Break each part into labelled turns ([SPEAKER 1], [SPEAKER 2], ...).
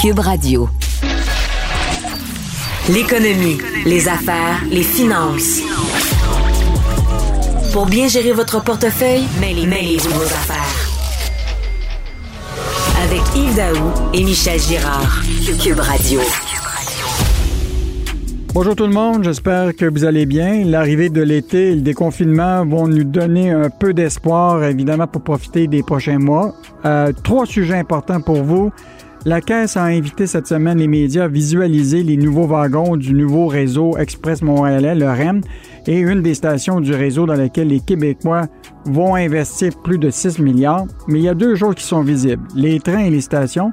[SPEAKER 1] Cube Radio. L'économie, les affaires, les finances. Pour bien gérer votre portefeuille, mêlez-vous vos affaires. Avec Yves Daou et Michel Girard. Cube Radio.
[SPEAKER 2] Bonjour tout le monde, j'espère que vous allez bien. L'arrivée de l'été et le déconfinement vont nous donner un peu d'espoir, évidemment, pour profiter des prochains mois. Euh, trois sujets importants pour vous. La Caisse a invité cette semaine les médias à visualiser les nouveaux wagons du nouveau réseau Express Montréalais, le REM, et une des stations du réseau dans laquelle les Québécois vont investir plus de 6 milliards. Mais il y a deux choses qui sont visibles, les trains et les stations.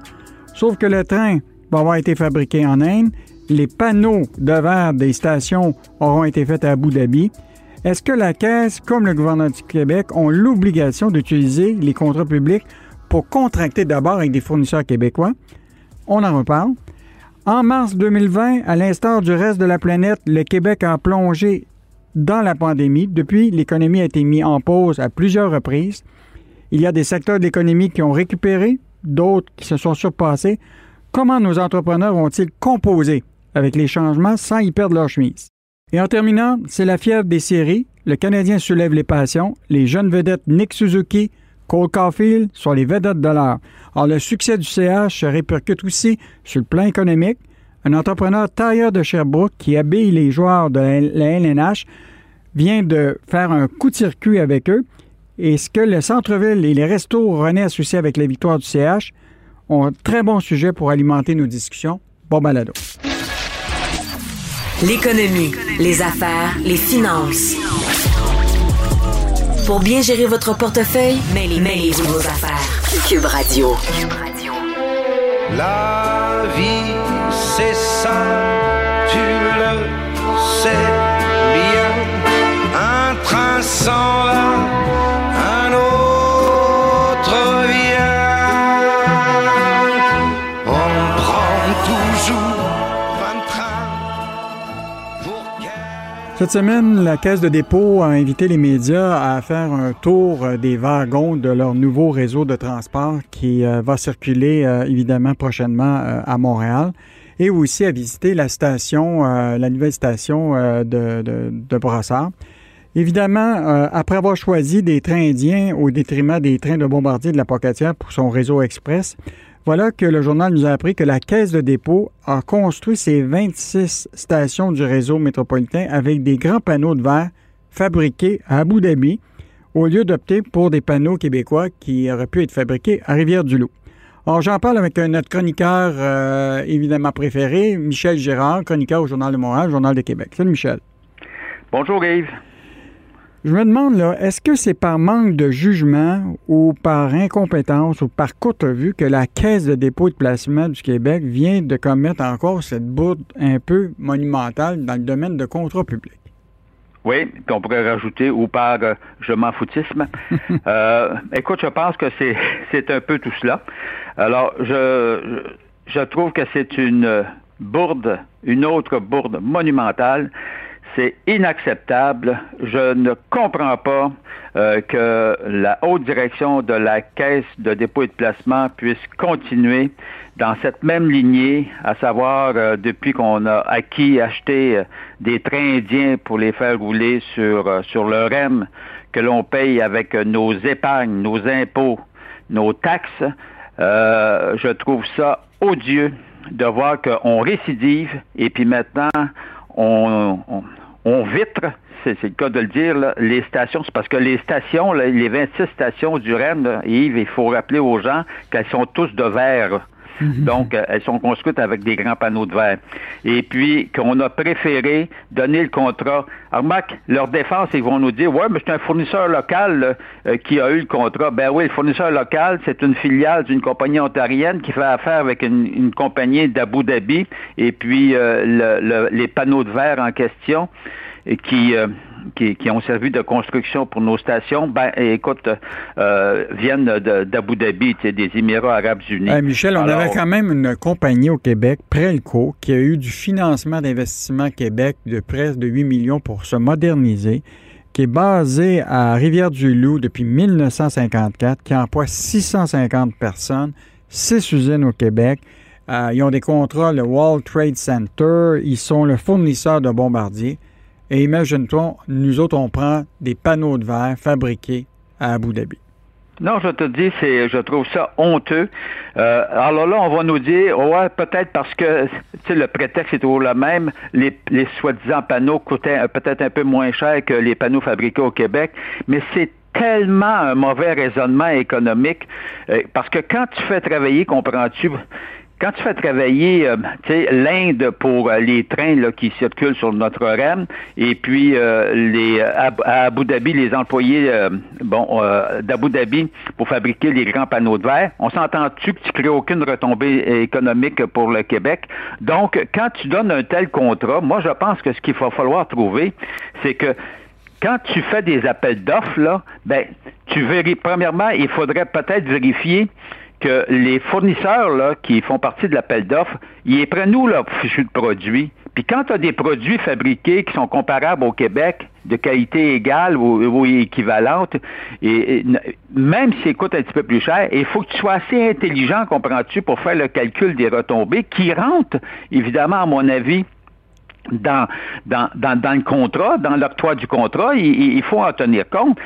[SPEAKER 2] Sauf que le train va avoir été fabriqué en Inde, les panneaux de verre des stations auront été faits à Abu Dhabi. Est-ce que la Caisse, comme le gouvernement du Québec, ont l'obligation d'utiliser les contrats publics pour contracter d'abord avec des fournisseurs québécois. On en reparle. En mars 2020, à l'instar du reste de la planète, le Québec a plongé dans la pandémie. Depuis, l'économie a été mise en pause à plusieurs reprises. Il y a des secteurs de l'économie qui ont récupéré, d'autres qui se sont surpassés. Comment nos entrepreneurs vont-ils composer avec les changements sans y perdre leur chemise? Et en terminant, c'est la fièvre des séries. Le Canadien soulève les passions. Les jeunes vedettes Nick Suzuki, Cole Caulfield sont les vedettes de l'art. Alors, le succès du CH se répercute aussi sur le plan économique. Un entrepreneur tailleur de Sherbrooke qui habille les joueurs de la LNH vient de faire un coup de circuit avec eux. Et ce que le centre-ville et les restos René associés avec la victoire du CH ont un très bon sujet pour alimenter nos discussions. Bon balado.
[SPEAKER 1] L'économie, les affaires, les finances. Pour bien gérer votre portefeuille, mêlez-vous vos affaires. Cube Radio.
[SPEAKER 3] La vie, c'est ça, tu le sais bien. Un train sans
[SPEAKER 2] Cette semaine, la Caisse de dépôt a invité les médias à faire un tour euh, des wagons de leur nouveau réseau de transport qui euh, va circuler euh, évidemment prochainement à Montréal et aussi à visiter la station, la nouvelle station de, de, Brossard. Évidemment, après avoir choisi des trains indiens au détriment des trains de bombardier de la Pocatière pour son réseau express, voilà que le journal nous a appris que la Caisse de dépôt a construit ses 26 stations du réseau métropolitain avec des grands panneaux de verre fabriqués à Abu Dhabi au lieu d'opter pour des panneaux québécois qui auraient pu être fabriqués à Rivière-du-Loup. Alors, j'en parle avec notre chroniqueur euh, évidemment préféré, Michel Gérard, chroniqueur au Journal de Montréal, Journal de Québec. Salut Michel.
[SPEAKER 4] Bonjour Yves.
[SPEAKER 2] Je me demande, là, est-ce que c'est par manque de jugement ou par incompétence ou par courte vue que la Caisse de dépôt et de placement du Québec vient de commettre encore cette bourde un peu monumentale dans le domaine de contrat public?
[SPEAKER 4] Oui, puis on pourrait rajouter ou par euh, je m'en foutisme. Euh, écoute, je pense que c'est, c'est un peu tout cela. Alors, je, je trouve que c'est une bourde, une autre bourde monumentale c'est inacceptable. Je ne comprends pas euh, que la haute direction de la Caisse de dépôt et de placement puisse continuer dans cette même lignée, à savoir euh, depuis qu'on a acquis, acheté euh, des trains indiens pour les faire rouler sur, sur le REM, que l'on paye avec nos épargnes, nos impôts, nos taxes. je trouve ça odieux de voir qu'on récidive et puis maintenant on, on vitre, c'est le cas de le dire, les stations. Parce que les stations, les 26 stations du Rennes, Yves, il faut rappeler aux gens qu'elles sont tous de verre. Donc, euh, elles sont construites avec des grands panneaux de verre. Et puis, qu'on a préféré donner le contrat. Alors, Mac, leur défense, ils vont nous dire, ouais, mais c'est un fournisseur local euh, qui a eu le contrat. Ben oui, le fournisseur local, c'est une filiale d'une compagnie ontarienne qui fait affaire avec une, compagnie d'Abu Dhabi. Et puis, euh, les panneaux de verre en question qui, qui, ont servi de construction pour nos stations, ben écoute, euh, viennent d'Abu Dhabi, des Émirats arabes unis.
[SPEAKER 2] Michel, on avait quand même une compagnie au Québec, Prelco, qui a eu du financement d'investissement Québec de près de 8 millions pour se moderniser qui est basée à Rivière-du-Loup depuis 1954, qui emploie 650 personnes, six usines au Québec. Euh, ils ont des contrats, le World Trade Center. Ils sont le fournisseur de bombardiers. Et imagine-toi, nous autres, on prend des panneaux de verre fabriqués à Abu Dhabi.
[SPEAKER 4] Non, je te dis, c'est, je trouve ça honteux. Euh, alors là, on va nous dire, ouais, peut-être parce que, le prétexte est toujours le même. Les, soi-disant panneaux coûtaient peut-être un peu moins cher que les panneaux fabriqués au Québec, mais c'est tellement un mauvais raisonnement économique euh, parce que quand tu fais travailler, comprends-tu, quand tu fais travailler euh, l'Inde pour euh, les trains là, qui circulent sur notre REM, et puis euh, les à, Abu Dhabi, les employés bon d'Abu Dhabi pour fabriquer les grands panneaux de verre, on s'entend-tu que tu crées aucune retombée économique pour le Québec? Donc, quand tu donnes un tel contrat, moi je pense que ce qu'il va falloir trouver, c'est que quand tu fais des appels d'offres, là, ben, tu vérifies, premièrement, il faudrait peut-être vérifier que les fournisseurs là, qui font partie de l'appel d'offres, ils prennent nous leur fichu de produits? Puis quand tu as des produits fabriqués qui sont comparables au Québec, de qualité égale ou, équivalente, et, même s'ils coûtent un petit peu plus cher, il faut que tu sois assez intelligent, comprends-tu, pour faire le calcul des retombées qui rentrent, évidemment, à mon avis, dans, dans, dans, le contrat, dans l'octroi du contrat, il, faut en tenir compte.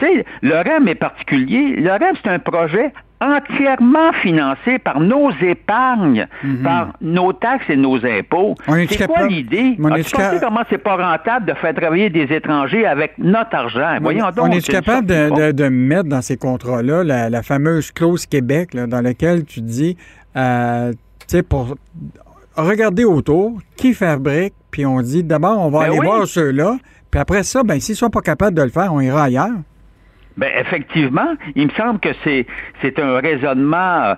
[SPEAKER 4] Sais, le REM est particulier. Le REM, c'est un projet entièrement financé par nos épargnes, mhm. par nos taxes et nos impôts. C'est quoi l'idée? Tu sais comment c'est pas rentable de faire travailler des étrangers avec notre argent? Voyons donc.
[SPEAKER 2] On est capable de, mettre dans ces contrats-là la, fameuse clause Québec dans laquelle tu dis, euh, tu sais, pour regarder autour, qui fabrique, puis on dit d'abord, on va ben aller voir ceux-là, puis après ça, ben, s'ils sont pas capables de le faire, on ira ailleurs.
[SPEAKER 4] Ben effectivement, il me semble que c'est c'est un raisonnement euh,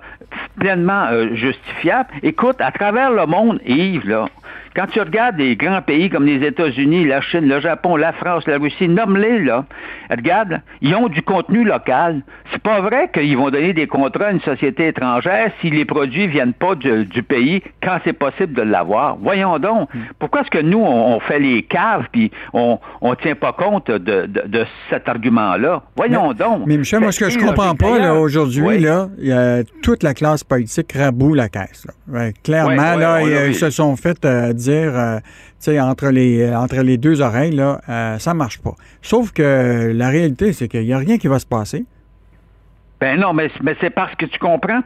[SPEAKER 4] pleinement euh, justifiable. Écoute, à travers le monde, Yves, là, quand tu regardes des grands pays comme les États-Unis, la Chine, le Japon, la France, la Russie, nomme-les, là. Regarde, ils ont du contenu local. C'est pas vrai qu'ils vont donner des contrats à une société étrangère si les produits viennent pas du, pays quand c'est possible de l'avoir. Voyons donc. Pourquoi est-ce que nous, on, fait les caves puis on, on tient pas compte de, de, cet argument-là? Voyons donc.
[SPEAKER 2] Mais Michel, moi, ce que je comprends pas, là, aujourd'hui, là, y a toute la classe politique raboue la caisse, clairement, là, ils, se sont fait euh, dire, euh, tu sais, entre les, entre les deux oreilles, là, euh, ça marche pas. Sauf que la réalité, c'est qu'il n'y a rien qui va se passer.
[SPEAKER 4] Ben non, mais, mais c'est parce que tu comprends.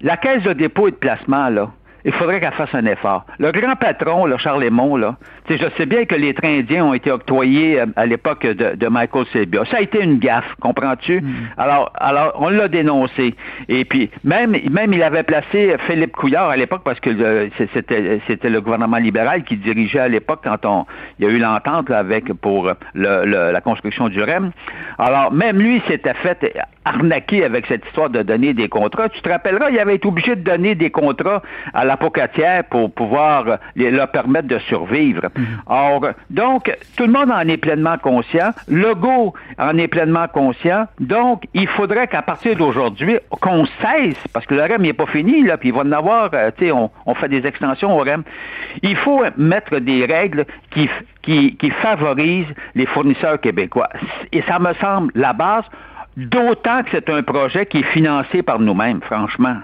[SPEAKER 4] La caisse de dépôt et de placement, là, il faudrait qu'elle fasse un effort. Le grand patron, le Charles là, je sais bien que les trains indiens ont été octroyés euh, à l'époque de, Michael Sebia. Ça a été une gaffe, comprends-tu? Mm. Alors, alors, on l'a dénoncé. Et puis, même, même il avait placé Philippe Couillard à l'époque parce que c'était, c'était le gouvernement libéral qui dirigeait à l'époque quand on, il y a eu l'entente avec pour le, la construction du REM. Alors, même lui s'était fait arnaquer avec cette histoire de donner des contrats. Tu te rappelleras, il avait été obligé de donner des contrats à la pocatière pour pouvoir leur permettre de survivre. Mhm. Or, donc, tout le monde en est pleinement conscient. Legault en est pleinement conscient. Donc, il faudrait qu'à partir d'aujourd'hui, qu'on cesse, parce que le REM n'est pas fini, là, puis il va en avoir, euh, tu sais, on, fait des extensions au REM. Il faut mettre des règles qui, qui, qui favorisent les fournisseurs québécois. Et ça me semble la base D'autant que c'est un projet qui est financé par nous-mêmes, franchement.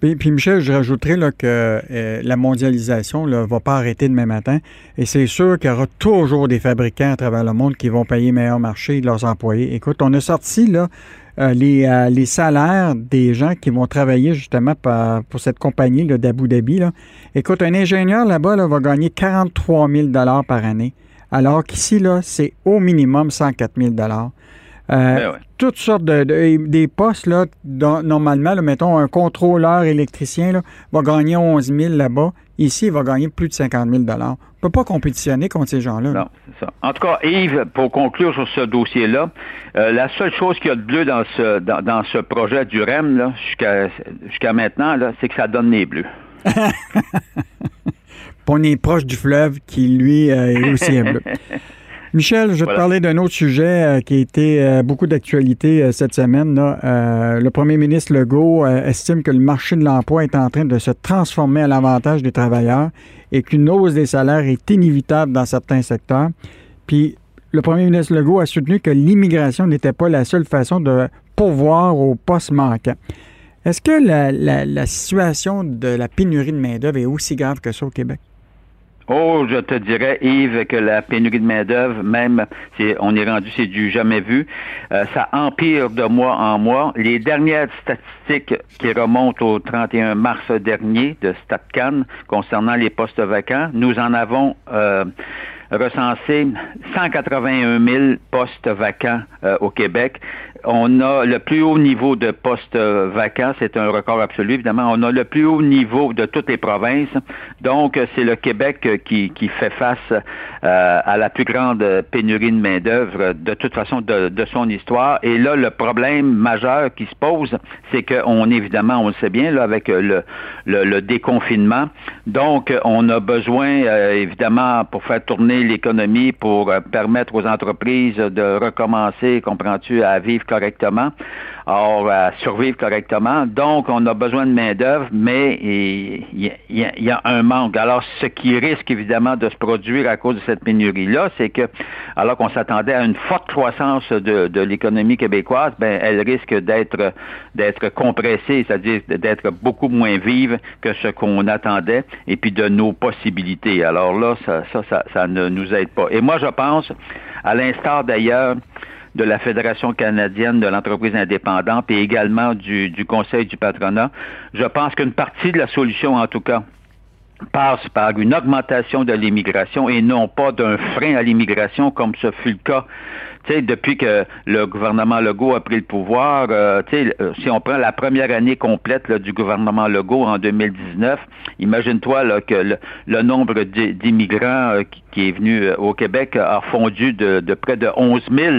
[SPEAKER 2] Puis, Michel, je rajouterais que euh, la mondialisation ne va pas arrêter demain matin. Et c'est sûr qu'il y aura toujours des fabricants à travers le monde qui vont payer meilleur marché de leurs employés. Écoute, on a sorti là, euh, les, euh, les, salaires des gens qui vont travailler justement pour cette compagnie d'Abu Dhabi. Écoute, un ingénieur là-bas là, va gagner 43 000 par année, alors qu'ici, c'est au minimum 104 000 euh, ben toutes sortes de, des postes, là, normalement, mettons, un contrôleur électricien là, va gagner 11 000 là-bas. Ici, il va gagner plus de 50 000 On ne peut pas compétitionner contre ces gens-là.
[SPEAKER 4] Non, c'est ça. En tout cas, Yves, pour conclure sur ce dossier-là, euh, la seule chose qu'il y a de bleu dans ce, dans, ce projet du REM, jusqu'à jusqu'à maintenant, c'est que ça donne les bleus.
[SPEAKER 2] on est proche du fleuve qui, lui, euh, est aussi bleu. Michel, je vais te parler d'un autre sujet euh, qui a été euh, beaucoup d'actualité euh, cette semaine. le premier ministre Legault estime que le marché de l'emploi est en train de se transformer à l'avantage des travailleurs et qu'une hausse des salaires est inévitable dans certains secteurs. Puis le premier ministre Legault a soutenu que l'immigration n'était pas la seule façon de pourvoir aux postes manquants. Est-ce que la, la, situation de la pénurie de main-d'œuvre est aussi grave que ça au Québec?
[SPEAKER 4] Oh, je te dirais, Yves, que la pénurie de main-d'œuvre, même, c'est, on est rendu, c'est du jamais vu. Euh, ça empire de mois en mois. Les dernières statistiques qui remontent au 31 mars dernier de StatCan concernant les postes vacants, nous en avons euh, recensé 181 000 postes vacants euh, au Québec on a le plus haut niveau de postes vacants, c'est un record absolu, évidemment. On a le plus haut niveau de toutes les provinces. Donc, c'est le Québec qui, qui fait face euh, à la plus grande pénurie de main-d'œuvre de toute façon de, son histoire. Et là, le problème majeur qui se pose, c'est qu'on, évidemment, on le sait bien, là, avec le, déconfinement. Donc, on a besoin, euh, évidemment, pour faire tourner l'économie, pour euh, permettre aux entreprises de recommencer, comprends-tu, à vivre correctement, or à survivre correctement. Donc, on a besoin de main-d'œuvre, mais il y, a un manque. Alors, ce qui risque évidemment de se produire à cause de cette pénurie-là, c'est que, alors qu'on s'attendait à une forte croissance de, l'économie québécoise, ben, elle risque d'être d'être compressée, c'est-à-dire d'être beaucoup moins vive que ce qu'on attendait, et puis de nos possibilités. Alors là, ça, ça ne nous aide pas. Et moi, je pense, à l'instar d'ailleurs de la Fédération canadienne de l'entreprise indépendante et également du, du Conseil du patronat. Je pense qu'une partie de la solution, en tout cas, passe par une augmentation de l'immigration et non pas d'un frein à l'immigration comme ce fut le cas sais, depuis que le gouvernement Legault a pris le pouvoir, euh, euh, si on prend la première année complète du gouvernement Legault en 2019, imagine-toi que le, nombre d'immigrants euh, qui, est venu au Québec a fondu de, près de 11 000,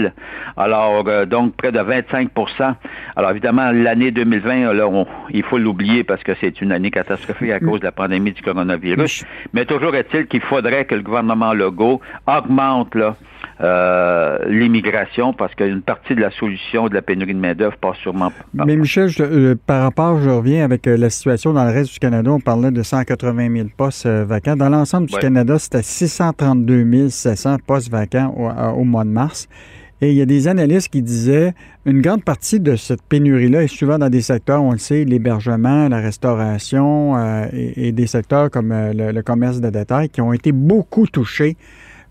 [SPEAKER 4] alors donc près de 25% Alors évidemment, l'année 2020, là, il faut l'oublier parce que c'est une année catastrophique à cause de la pandémie du coronavirus. Mais toujours est-il qu'il faudrait que le gouvernement Legault augmente là, euh, l'immigration parce qu'une partie de la solution de la pénurie de main-d'œuvre passe sûrement
[SPEAKER 2] par. Mais Michel, euh, par rapport, je reviens avec euh, la situation dans le reste du Canada. On parlait de 180 000 postes vacants. Dans l'ensemble du Canada, c'était 632 700 postes vacants au, mois de mars. Et il y a des analystes qui disaient une grande partie de cette pénurie-là est souvent dans des secteurs, on le sait, l'hébergement, la restauration et, des secteurs comme le, le, commerce de détail qui ont été beaucoup touchés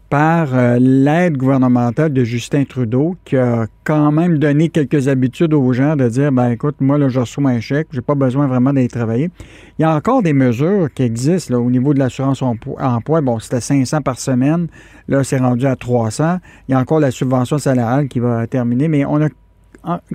[SPEAKER 2] par euh, l'aide gouvernementale de Justin Trudeau, qui a quand même donné quelques habitudes aux gens de dire, ben écoute, moi, là, je reçois un chèque, j'ai pas besoin vraiment d'aller travailler. Il y a encore des mesures qui existent au niveau de l'assurance emploi. Bon, c'était 500 par semaine. Là, c'est rendu à 300. Il y a encore la subvention salariale qui va terminer, mais on a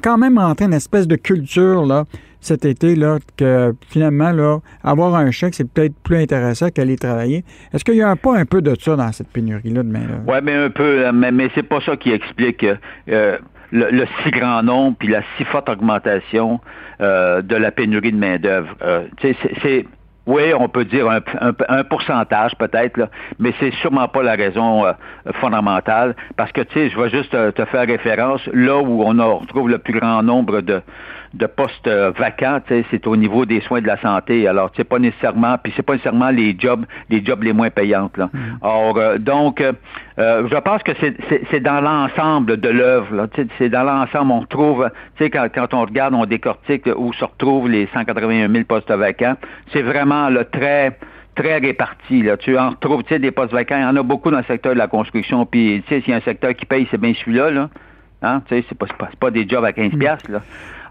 [SPEAKER 2] quand même rentré une espèce de culture, là, cet été, là, que finalement, là, avoir un chèque, c'est peut-être plus intéressant qu'aller travailler. Est-ce qu'il y a pas un peu de ça dans cette pénurie-là de main-d'œuvre?
[SPEAKER 4] Oui, mais un peu, mais, mais c'est pas ça qui explique euh, le, si grand nombre puis la si forte augmentation euh, de la pénurie de main-d'œuvre. Euh, c'est oui, on peut dire un, pourcentage peut-être, mais c'est sûrement pas la raison fondamentale. Parce que, tu sais, je vais juste te, faire référence, là où on, on retrouve le plus grand nombre de, de postes euh, vacants, c'est au niveau des soins de la santé. Alors, c'est pas nécessairement, puis c'est pas nécessairement les jobs, les jobs les moins payantes. Là. Mm. Or, euh, donc, euh, je pense que c'est dans l'ensemble de l'œuvre. C'est dans l'ensemble, on trouve, tu sais, quand, quand on regarde, on décortique où se retrouvent les 181 000 postes vacants. C'est vraiment le très très réparti. Là. Tu en retrouves des postes vacants. Il y en a beaucoup dans le secteur de la construction. Puis, tu sais, s'il y a un secteur qui paye, c'est bien celui-là. Là. Hein? Tu sais, c'est pas, pas, pas, des jobs à 15 mm. piastres, là.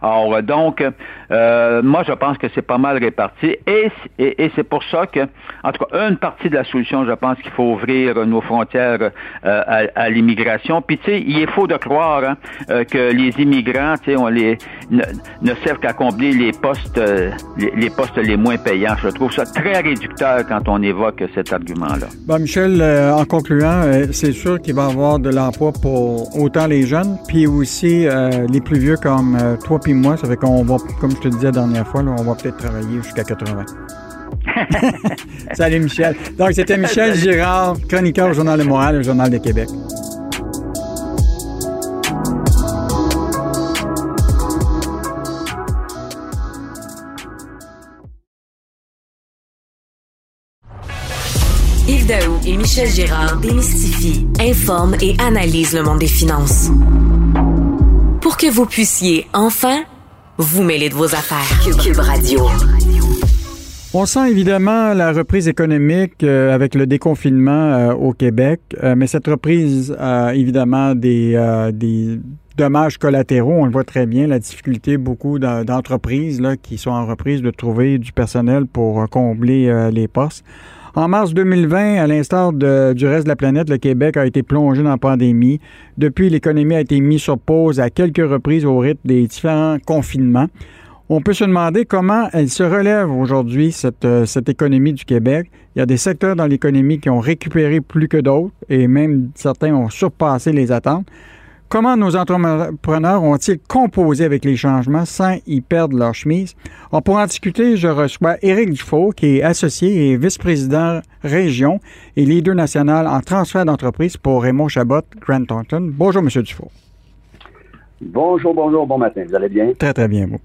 [SPEAKER 4] Alors, euh, donc, euh, moi, je pense que c'est pas mal réparti. Et, et, c'est pour ça que, en tout cas, une partie de la solution, je pense qu'il faut ouvrir nos frontières euh, à, l'immigration. Puis, tu sais, il est faux de croire hein, que les immigrants, tu sais, on les ne, servent qu'à combler les postes, les, postes les moins payants. Je trouve ça très réducteur quand on évoque cet argument-là.
[SPEAKER 2] Bon, Michel, en concluant, c'est sûr qu'il va y avoir de l'emploi pour autant les jeunes, puis aussi les plus vieux comme toi, moi. Ça fait qu'on va, comme je te disais la dernière fois, on va peut-être travailler jusqu'à 80. Salut Michel. Donc c'était Michel Girard, chroniqueur au Journal de Montréal et au Journal de Québec.
[SPEAKER 1] Yves Daou et Michel Girard démystifient, informent et analysent le monde des finances pour que vous puissiez enfin vous mêlez de vos affaires. Cube Radio.
[SPEAKER 2] On sent évidemment la reprise économique euh, avec le déconfinement euh, au Québec, euh, mais cette reprise a évidemment des, des dommages collatéraux. On le voit très bien, la difficulté beaucoup d'entreprises là, qui sont en reprise de trouver du personnel pour combler les postes. En mars 2020, à l'instar du reste de la planète, le Québec a été plongé dans la pandémie. Depuis, l'économie a été mise sur pause à quelques reprises au rythme des différents confinements on peut se demander comment elle se relève aujourd'hui, cette, euh, cette économie du Québec. Il y a des secteurs dans l'économie qui ont récupéré plus que d'autres et même certains ont surpassé les attentes. Comment nos entrepreneurs ont-ils composé avec les changements sans y perdre leur chemise? pour en discuter, je reçois Éric Dufault, qui est associé et vice-président région et leader national en transfert d'entreprise pour Raymond Chabot, Grant Thornton. Bonjour, M. Dufault.
[SPEAKER 5] Bonjour, bonjour, bon matin. Vous allez bien?
[SPEAKER 2] Très, très bien, vous.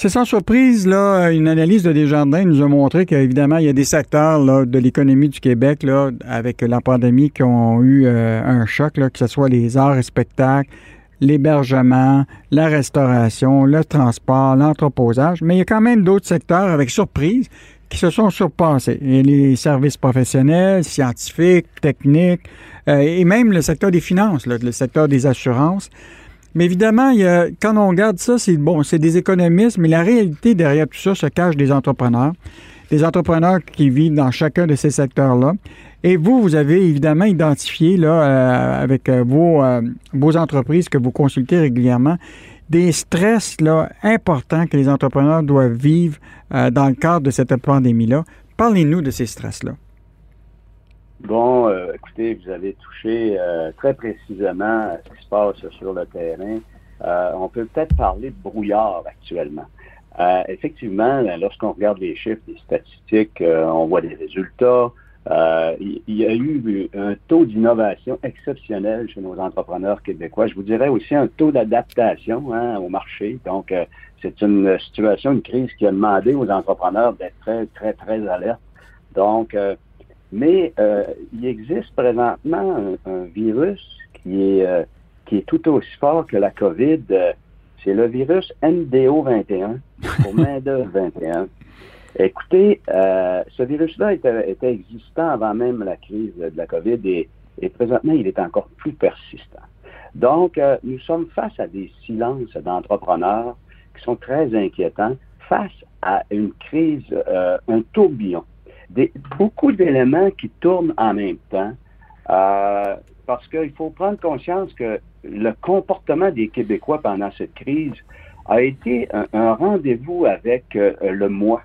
[SPEAKER 2] C'est sans surprise, là, une analyse de Desjardins nous a montré qu'évidemment, il y a des secteurs de l'économie du Québec, avec la pandémie, qui ont eu euh, un choc, que ce soit les arts et spectacles, l'hébergement, la restauration, le transport, l'entreposage. Mais il y a quand même d'autres secteurs avec surprise qui se sont surpassés. Les services professionnels, scientifiques, techniques, euh, et même le secteur des finances, le secteur des assurances. Mais évidemment, quand on regarde ça, c'est bon, c'est des économistes, mais la réalité derrière tout ça se cache des entrepreneurs. Des entrepreneurs qui vivent dans chacun de ces secteurs-là. Et vous, vous avez évidemment identifié, là, euh, avec euh, vos, euh, vos entreprises que vous consultez régulièrement, des stress là, importants que les entrepreneurs doivent vivre dans le cadre de cette pandémie-là. Parlez-nous de ces stress-là.
[SPEAKER 5] Bon, euh, écoutez, vous avez touché euh, très précisément ce qui se passe sur le terrain. Euh, on peut peut-être parler de brouillard actuellement. effectivement, lorsqu'on regarde les chiffres, les statistiques, on voit des résultats. il y a eu un taux d'innovation exceptionnel chez nos entrepreneurs québécois. Je vous dirais aussi un taux d'adaptation hein, au marché. Donc, c'est une situation, une crise qui a demandé aux entrepreneurs d'être très, très, très alertes. Donc, mais euh, il existe présentement un, virus qui est, euh, qui est tout aussi fort que la COVID. Euh, c'est le virus MDO21, pour main 21. Écoutez, ce virus-là était, était, existant avant même la crise de la COVID et, et présentement, il est encore plus persistant. Donc, nous sommes face à des silences d'entrepreneurs qui sont très inquiétants face à une crise, un tourbillon beaucoup d'éléments qui tournent en même temps. Euh, parce qu'il faut prendre conscience que le comportement des Québécois pendant cette crise a été un, rendez-vous avec euh, le moi.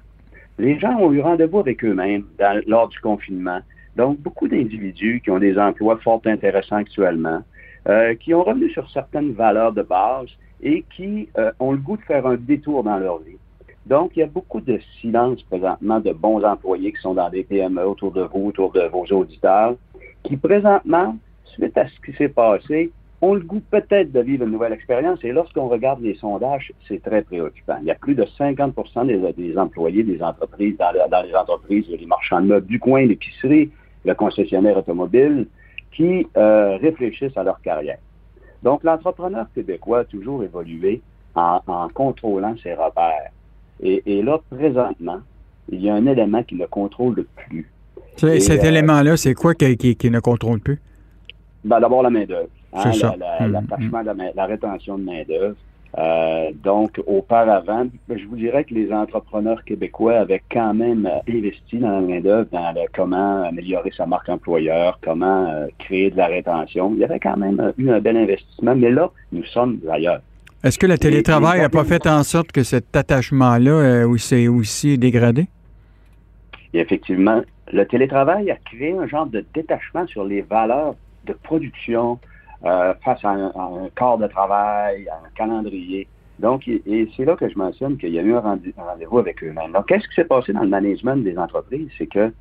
[SPEAKER 5] Les gens ont eu rendez-vous avec eux-mêmes lors du confinement. Donc, beaucoup d'individus qui ont des emplois fort intéressants actuellement, euh, qui ont revenu sur certaines valeurs de base et qui ont le goût de faire un détour dans leur vie. Donc, il y a beaucoup de silence présentement de bons employés qui sont dans des PME autour de vous, autour de vos auditeurs, qui présentement, suite à ce qui s'est passé, ont le goût peut-être de vivre une nouvelle expérience. Et lorsqu'on regarde les sondages, c'est très préoccupant. Il y a plus de 50% des, employés des entreprises, dans, les entreprises, les marchands de meubles du coin, l'épicerie, le concessionnaire automobile, qui euh, réfléchissent à leur carrière. Donc, l'entrepreneur québécois a toujours évolué en contrôlant ses repères. Et, là, présentement, il y a un élément qui ne contrôle plus.
[SPEAKER 2] cet euh, élément-là, c'est quoi qui, ne contrôle plus?
[SPEAKER 5] Ben, D'abord, la main-d'œuvre. Hein, la, hmm. la, rétention de main-d'œuvre. Euh, donc, auparavant, je vous dirais que les entrepreneurs québécois avaient quand même euh, investi dans la main-d'œuvre, dans comment améliorer sa marque employeur, comment créer de la rétention. Il y avait quand même eu un bel investissement, mais là, nous sommes ailleurs.
[SPEAKER 2] Est-ce que le télétravail n'a pas fait en sorte que cet attachement-là euh, s'est aussi dégradé?
[SPEAKER 5] effectivement, le télétravail a créé un genre de détachement sur les valeurs de production euh, face à un, corps de travail, à un calendrier. Donc, et c'est là que je mentionne qu'il y a eu un rendez-vous avec eux-mêmes. Donc, qu'est-ce qui s'est passé dans le management des entreprises? C'est que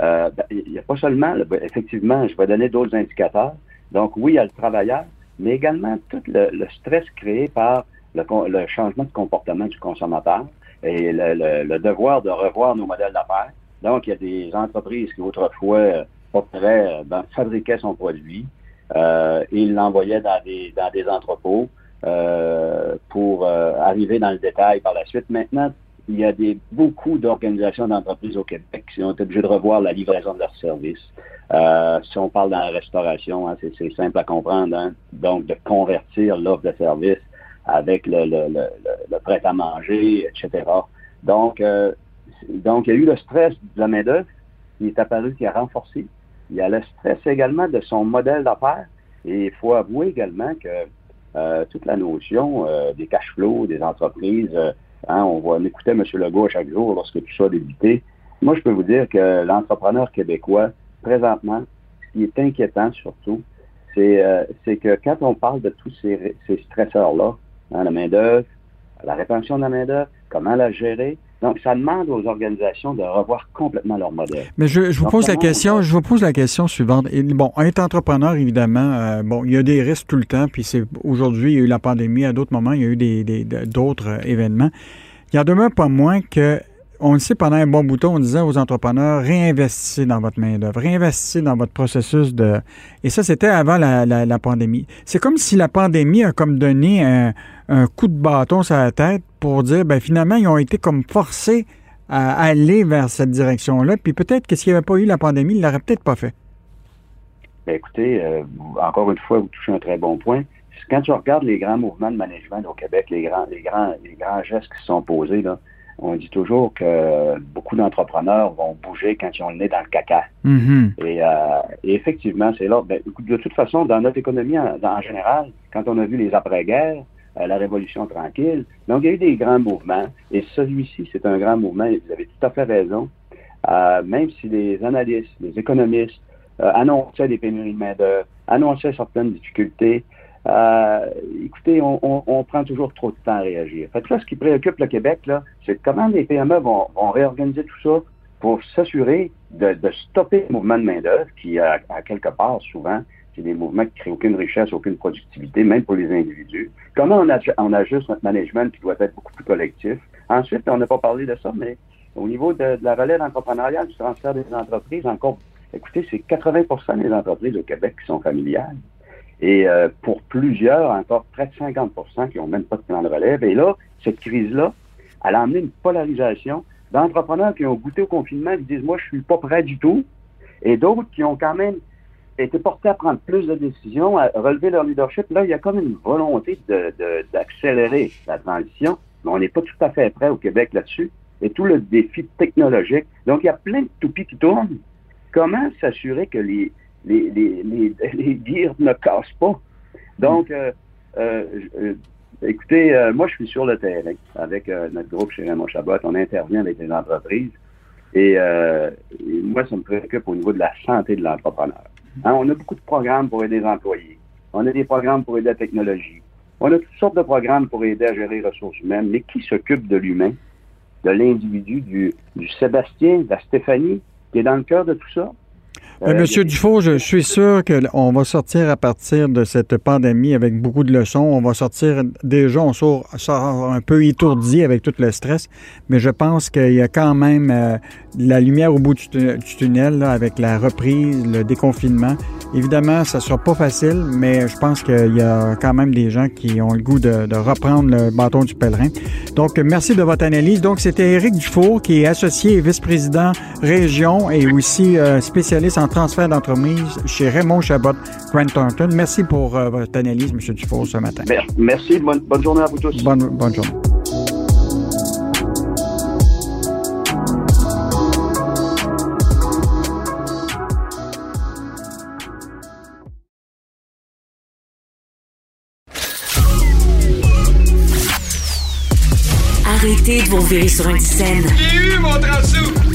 [SPEAKER 5] euh, ben, il n'y a pas seulement, effectivement, je vais donner d'autres indicateurs. Donc, oui, il y a le travailleur, mais également tout le, stress créé par le, changement de comportement du consommateur et le, devoir de revoir nos modèles d'affaires. Donc, il y a des entreprises qui autrefois euh, euh ben, fabriquaient son produit euh, et l'envoyaient dans des, dans des entrepôts. pour arriver dans le détail par la suite. Maintenant, il y a des, beaucoup d'organisations d'entreprises au Québec qui ont été obligées de revoir la livraison de leurs services. Euh, si on parle dans la restauration, hein, c'est simple à comprendre. Hein. Donc, de convertir l'offre de service avec le, le, le, le prêt-à-manger, etc. Donc, euh, donc, il y a eu le stress de la main-d'œuvre qui est apparu, qui a renforcé. Il y a le stress également de son modèle d'affaires. Et il faut avouer également que euh, toute la notion euh, des cash flows des entreprises, euh, hein, on va écouter M. Legault chaque jour lorsque tout ça a débuté. Moi, je peux vous dire que l'entrepreneur québécois, présentement, ce qui est inquiétant surtout, c'est euh, que quand on parle de tous ces, ces stresseurs-là, hein, la main-d'œuvre, la rétention de la main-d'œuvre, comment la gérer, donc, ça demande aux organisations de revoir complètement leur modèle.
[SPEAKER 2] Mais je, je vous pose la question, je vous pose la question suivante. Et, bon, être entrepreneur, évidemment, euh, bon, il y a des risques tout le temps. Puis c'est aujourd'hui, il y a eu la pandémie. À d'autres moments, il y a eu des, des, d'autres événements. Il y en demeure pas moins que on le sait pendant un bon bouton, on disait aux entrepreneurs, réinvestissez dans votre main-d'œuvre, réinvestissez dans votre processus de. Et ça, c'était avant la, pandémie. C'est comme si la pandémie a comme donné un, un, coup de bâton sur la tête pour dire, ben finalement, ils ont été comme forcés à aller vers cette direction-là. Puis peut-être que s'il n'y avait pas eu la pandémie, ils ne l'auraient peut-être pas fait.
[SPEAKER 5] Bien, écoutez, euh, encore une fois, vous touchez un très bon point. Quand tu regardes les grands mouvements de management au Québec, les grands, les grands, les grands gestes qui sont posés, là, on dit toujours que beaucoup d'entrepreneurs vont bouger quand ils ont le nez dans le caca.
[SPEAKER 2] Mm-hmm.
[SPEAKER 5] et, euh, et, effectivement, c'est là. Ben, de toute façon, dans notre économie en, en général, quand on a vu les après-guerres, euh, la Révolution tranquille, donc il y a eu des grands mouvements. Et celui-ci, c'est un grand mouvement, et vous avez tout à fait raison. Euh, même si les analystes, les économistes euh, annonçaient des pénuries de main-d'œuvre, annonçaient certaines difficultés, euh, écoutez, on, prend toujours trop de temps à réagir. Fait que là, ce qui préoccupe le Québec, là, c'est comment les PME vont, réorganiser tout ça pour s'assurer de, stopper le mouvement de main-d'œuvre qui, à, quelque part, souvent, c'est des mouvements qui créent aucune richesse, aucune productivité, même pour les individus. Comment on, ajuste notre management qui doit être beaucoup plus collectif? Ensuite, on n'a pas parlé de ça, mais au niveau de, de la relève entrepreneuriale, du transfert des entreprises, encore, écoutez, c'est 80% des entreprises au Québec qui sont familiales. Et euh, pour plusieurs, encore près de 50% qui n'ont même pas de plan de relève. Et là, cette crise-là, elle a amené une polarisation d'entrepreneurs qui ont goûté au confinement qui disent, moi, je suis pas prêt du tout. Et d'autres qui ont quand même été portés à prendre plus de décisions, à relever leur leadership. Là, il y a comme une volonté d'accélérer de, la transition, mais on n'est pas tout à fait prêt au Québec là-dessus. Et tout le défi technologique. Donc, il y a plein de toupies qui tournent. Comment s'assurer que les, les, les, ne cassent pas. Donc, euh, euh, écoutez, euh, moi, je suis sur le terrain avec notre groupe chez Raymond Chabot. On intervient avec les entreprises. Et, et, moi, ça me préoccupe au niveau de la santé de l'entrepreneur. Hein, on a beaucoup de programmes pour aider les employés. On a des programmes pour aider la technologie. On a toutes sortes de programmes pour aider à gérer les ressources humaines. Mais qui s'occupe de l'humain, de l'individu, du, du Sébastien, de la Stéphanie, qui est dans le cœur de tout ça?
[SPEAKER 2] Euh, Monsieur Dufault, je suis sûr qu'on va sortir à partir de cette pandémie avec beaucoup de leçons. On va sortir, déjà, on sort, sort un peu étourdi avec tout le stress, mais je pense qu'il y a quand même euh, la lumière au bout du, du tunnel là, avec la reprise, le déconfinement. Évidemment, ça ne sera pas facile, mais je pense qu'il y a quand même des gens qui ont le goût de, de, reprendre le bâton du pèlerin. Donc, merci de votre analyse. Donc, c'était Éric Dufour, qui est associé et vice-président région et aussi euh, spécialiste en transfert d'entreprise chez Raymond Chabot Grant Thornton. Merci pour euh, votre analyse, M. Dufour, ce matin.
[SPEAKER 5] Merci. Bonne, bonne journée à vous tous.
[SPEAKER 2] Bonne, bonne journée.
[SPEAKER 1] Arrêtez de vous virer sur une scène.
[SPEAKER 3] J'ai eu mon!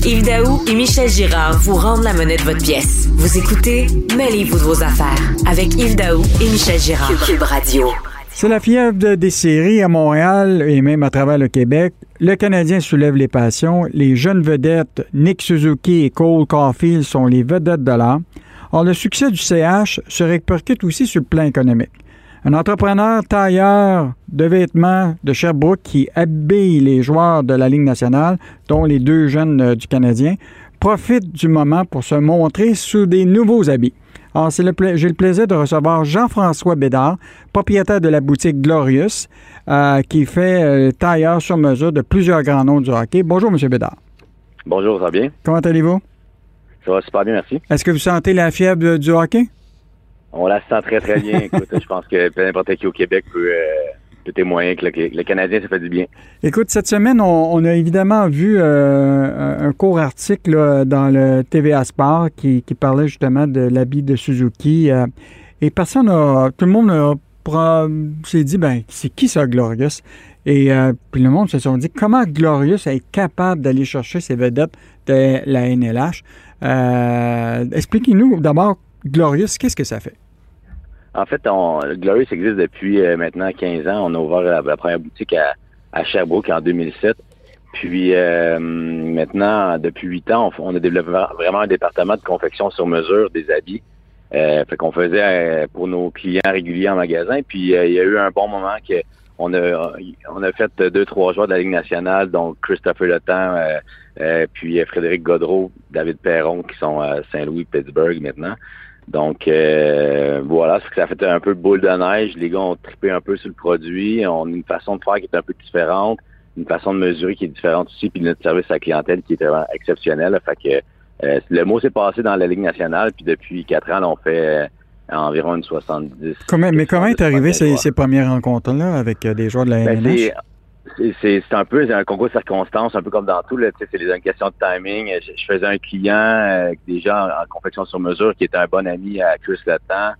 [SPEAKER 1] Yves Daou et Michel Girard vous rendent la monnaie de votre pièce. Vous écoutez Mêlez-vous de vos affaires avec Yves Daou et Michel Girard. Cube Radio.
[SPEAKER 2] C'est la fièvre de, des séries à Montréal et même à travers le Québec. Le Canadien soulève les passions. Les jeunes vedettes Nick Suzuki et Cole Caulfield sont les vedettes de l'art. Or, le succès du CH se répercute aussi sur le plan économique. Un entrepreneur tailleur de vêtements de Sherbrooke qui habille les joueurs de la Ligue nationale, dont les deux jeunes du Canadien, profite du moment pour se montrer sous des nouveaux habits. Alors, le j'ai le plaisir de recevoir Jean-François Bédard, propriétaire de la boutique Glorious, euh, qui fait euh, tailleur sur mesure de plusieurs grands noms du hockey. Bonjour, M. Bédard.
[SPEAKER 6] Bonjour, ça va bien?
[SPEAKER 2] Comment allez-vous?
[SPEAKER 6] Ça va super bien, merci.
[SPEAKER 2] Est-ce que vous sentez la fièvre du hockey?
[SPEAKER 6] On la sent très, très bien. Écoute, je pense que n'importe qui au Québec peut, euh, témoigner que le, Canadien, ça fait du bien.
[SPEAKER 2] Écoute, cette semaine, on, a évidemment vu euh, un court article dans le TVA Sport qui, parlait justement de l'habit de Suzuki. Euh, et personne a, tout le monde s'est dit, ben, c'est qui ça, Glorious? Et puis le monde se sont dit, comment Glorious est capable d'aller chercher ces vedettes de la NLH? Expliquez-nous d'abord, Glorious, qu'est-ce que ça fait?
[SPEAKER 6] En fait, on, Glorious existe depuis euh, maintenant 15 ans. On a ouvert la, première boutique à, à, Sherbrooke en 2007. Puis euh, maintenant, depuis 8 ans, on, a développé vraiment un département de confection sur mesure des habits. Euh, fait qu'on faisait euh, pour nos clients réguliers en magasin. Puis il y a eu un bon moment que on a on a fait deux trois joueurs de la Ligue nationale, donc Christopher Le puis Frédéric Godreau, David Perron qui sont à Saint-Louis, Pittsburgh maintenant. Donc euh, voilà, ça fait un peu boule de neige. Les gars ont trippé un peu sur le produit. On a une façon de faire qui est un peu différente, une façon de mesurer qui est différente aussi, puis notre service à la clientèle qui est vraiment exceptionnel. Fait que euh, le mot s'est passé dans la Ligue nationale, puis depuis quatre ans, on fait euh, environ une 70.
[SPEAKER 2] Comment, mais comment est arrivé ces, ces, premières rencontres-là avec des joueurs de la ben,
[SPEAKER 6] c'est un peu un concours de circonstances, un peu comme dans tout. C'est une question de timing. Je, faisais un client euh, déjà en, confection sur mesure qui était un bon ami à Chris Letang.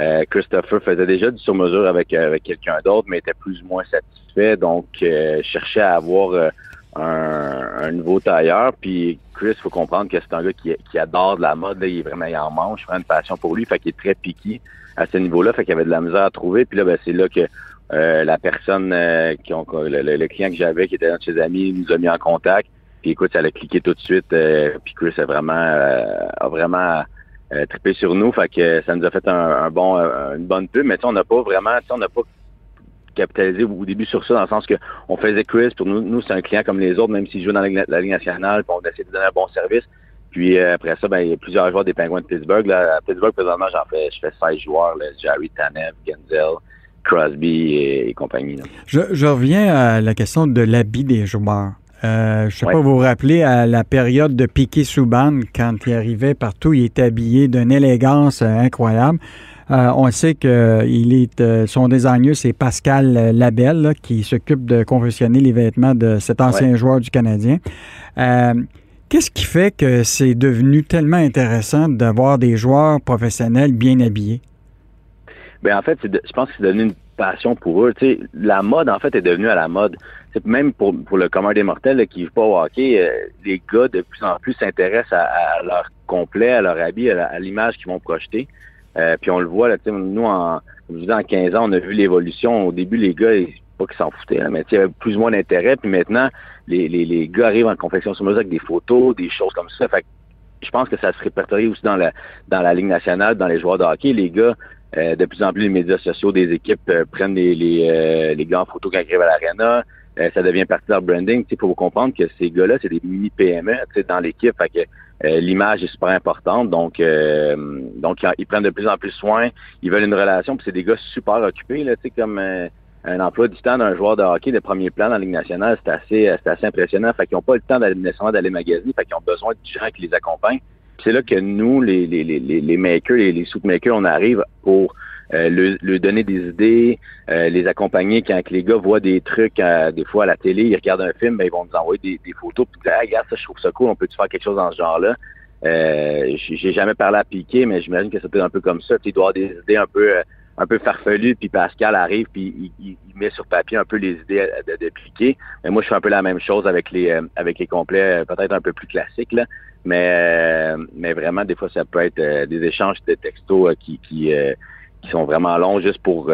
[SPEAKER 6] Euh, Christopher faisait déjà du sur-mesure avec, euh, avec quelqu'un d'autre, mais était plus ou moins satisfait. Donc, euh, cherchait à avoir un, nouveau tailleur. Puis Chris, faut comprendre que c'est un gars qui, adore de la mode. Il est vraiment en manche, vraiment une passion pour lui. Fait qu'il est très piqué à ce niveau-là. Fait qu'il avait de la misère à trouver. Puis là, ben, c'est là que euh, la personne euh, qui ont le, client que j'avais qui était un de ses amis nous a mis en contact. Puis écoute, ça a cliqué tout de suite. Euh, puis Chris a vraiment a vraiment trippé sur nous. Fait que ça nous a fait un, bon une bonne pub. Mais on n'a pas vraiment, on n'a pas capitalisé au début sur ça, dans le sens que on faisait Chris, pour nous, nous c'est un client comme les autres, même s'il joue dans la, Ligue nationale, puis on essaie de donner un bon service. Puis après ça, ben, il y a plusieurs joueurs des Penguins de Pittsburgh. Là. À Pittsburgh, présentement, j'en fais, je fais 16 joueurs, là, Jerry Tanev, Genzel, Crosby et, compagnie.
[SPEAKER 2] Je, reviens à la question de l'habit des joueurs. Euh, je ne sais pas vous vous rappelez à la période de Piquet Souban, quand il arrivait partout, il était habillé d'une élégance euh, incroyable. Euh, on sait que il est, son designer, c'est Pascal Labelle, qui s'occupe de confectionner les vêtements de cet ancien joueur du Canadien. Qu'est-ce qui fait que c'est devenu tellement intéressant d'avoir des joueurs professionnels bien habillés?
[SPEAKER 6] Ben en fait, je pense que c'est devenu une passion pour eux. Tu sais, la mode, en fait, est devenue à la mode. Même pour, pour le commun des mortels qui ne vivent pas au hockey, euh, les gars de plus en plus s'intéressent à, leur complet, à leur habit, à, l'image qu'ils vont projeter. Euh, puis on le voit, là, nous, en, en 15 ans, on a vu l'évolution. Au début, les gars, pas qu'ils s'en foutaient, mais il y avait plus ou moins d'intérêt. Puis maintenant, les, les, les, gars arrivent en confection sur mesure avec des photos, des choses comme ça. Fait je pense que ça se répertorie aussi dans la dans la Ligue nationale, dans les joueurs de hockey. Les gars, de plus en plus, les médias sociaux des équipes euh, prennent les, les, euh, les gars arrivent à l'arena. ça devient partie de leur branding. Il faut comprendre que ces gars-là, c'est des mini-PME dans l'équipe. Fait que l'image est super importante. Donc, donc ils prennent de plus en plus soin. Ils veulent une relation. Puis c'est des gars super occupés, là, comme un emploi du temps d'un joueur de hockey de premier plan dans la Ligue nationale. C'est assez, assez impressionnant. Fait qu'ils n'ont pas le temps d'aller d'aller magasiner. Fait qu'ils ont besoin de gens qui les accompagnent c'est là que nous, les, les, les, les makers, les, les makers, on arrive pour euh, le, donner des idées, euh, les accompagner quand les gars voient des trucs euh, des fois à la télé, ils regardent un film, ben, ils vont nous envoyer des, des photos puis dire ah, regarde ça, je trouve ça cool, on peut-tu faire quelque chose dans ce genre-là? Euh, j'ai jamais parlé à Piqué, mais j'imagine que ça peut être un peu comme ça. Tu dois avoir des idées un peu un peu farfelues, puis Pascal arrive, puis il, met sur papier un peu les idées de, de Piqué. Mais moi, je fais un peu la même chose avec les avec les complets, peut-être un peu plus classiques. Là. Mais, euh, mais vraiment, des fois, ça peut être euh, des échanges de textos euh, qui, qui, qui sont vraiment longs juste pour,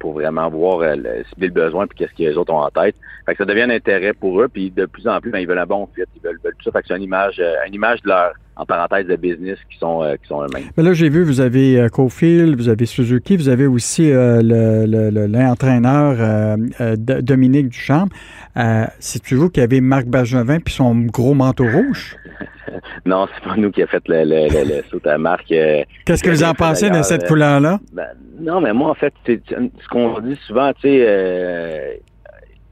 [SPEAKER 6] pour vraiment voir le, cibler le besoin puis qu'est-ce que les autres ont en tête. Fait que ça devient un intérêt pour eux, puis de plus en plus, ben, ils veulent un bon fit, ils veulent, veulent tout ça. Fait que c'est une image, une image de leur en parenthèse de business qui sont, qui sont eux-mêmes.
[SPEAKER 2] Mais là, j'ai vu, vous avez euh, Cofield, vous avez Suzuki, vous avez aussi l'entraîneur Dominique Duchamp. c'est toujours vous qui avez Marc Bergevin puis son gros manteau rouge?
[SPEAKER 6] non, c'est pas nous qui a fait le, le, le, saut à. Euh,
[SPEAKER 2] Qu'est-ce que vous en pensez de cette couleur-là?
[SPEAKER 6] Ben, non, mais moi, en fait, ce qu'on dit souvent, tu sais, euh,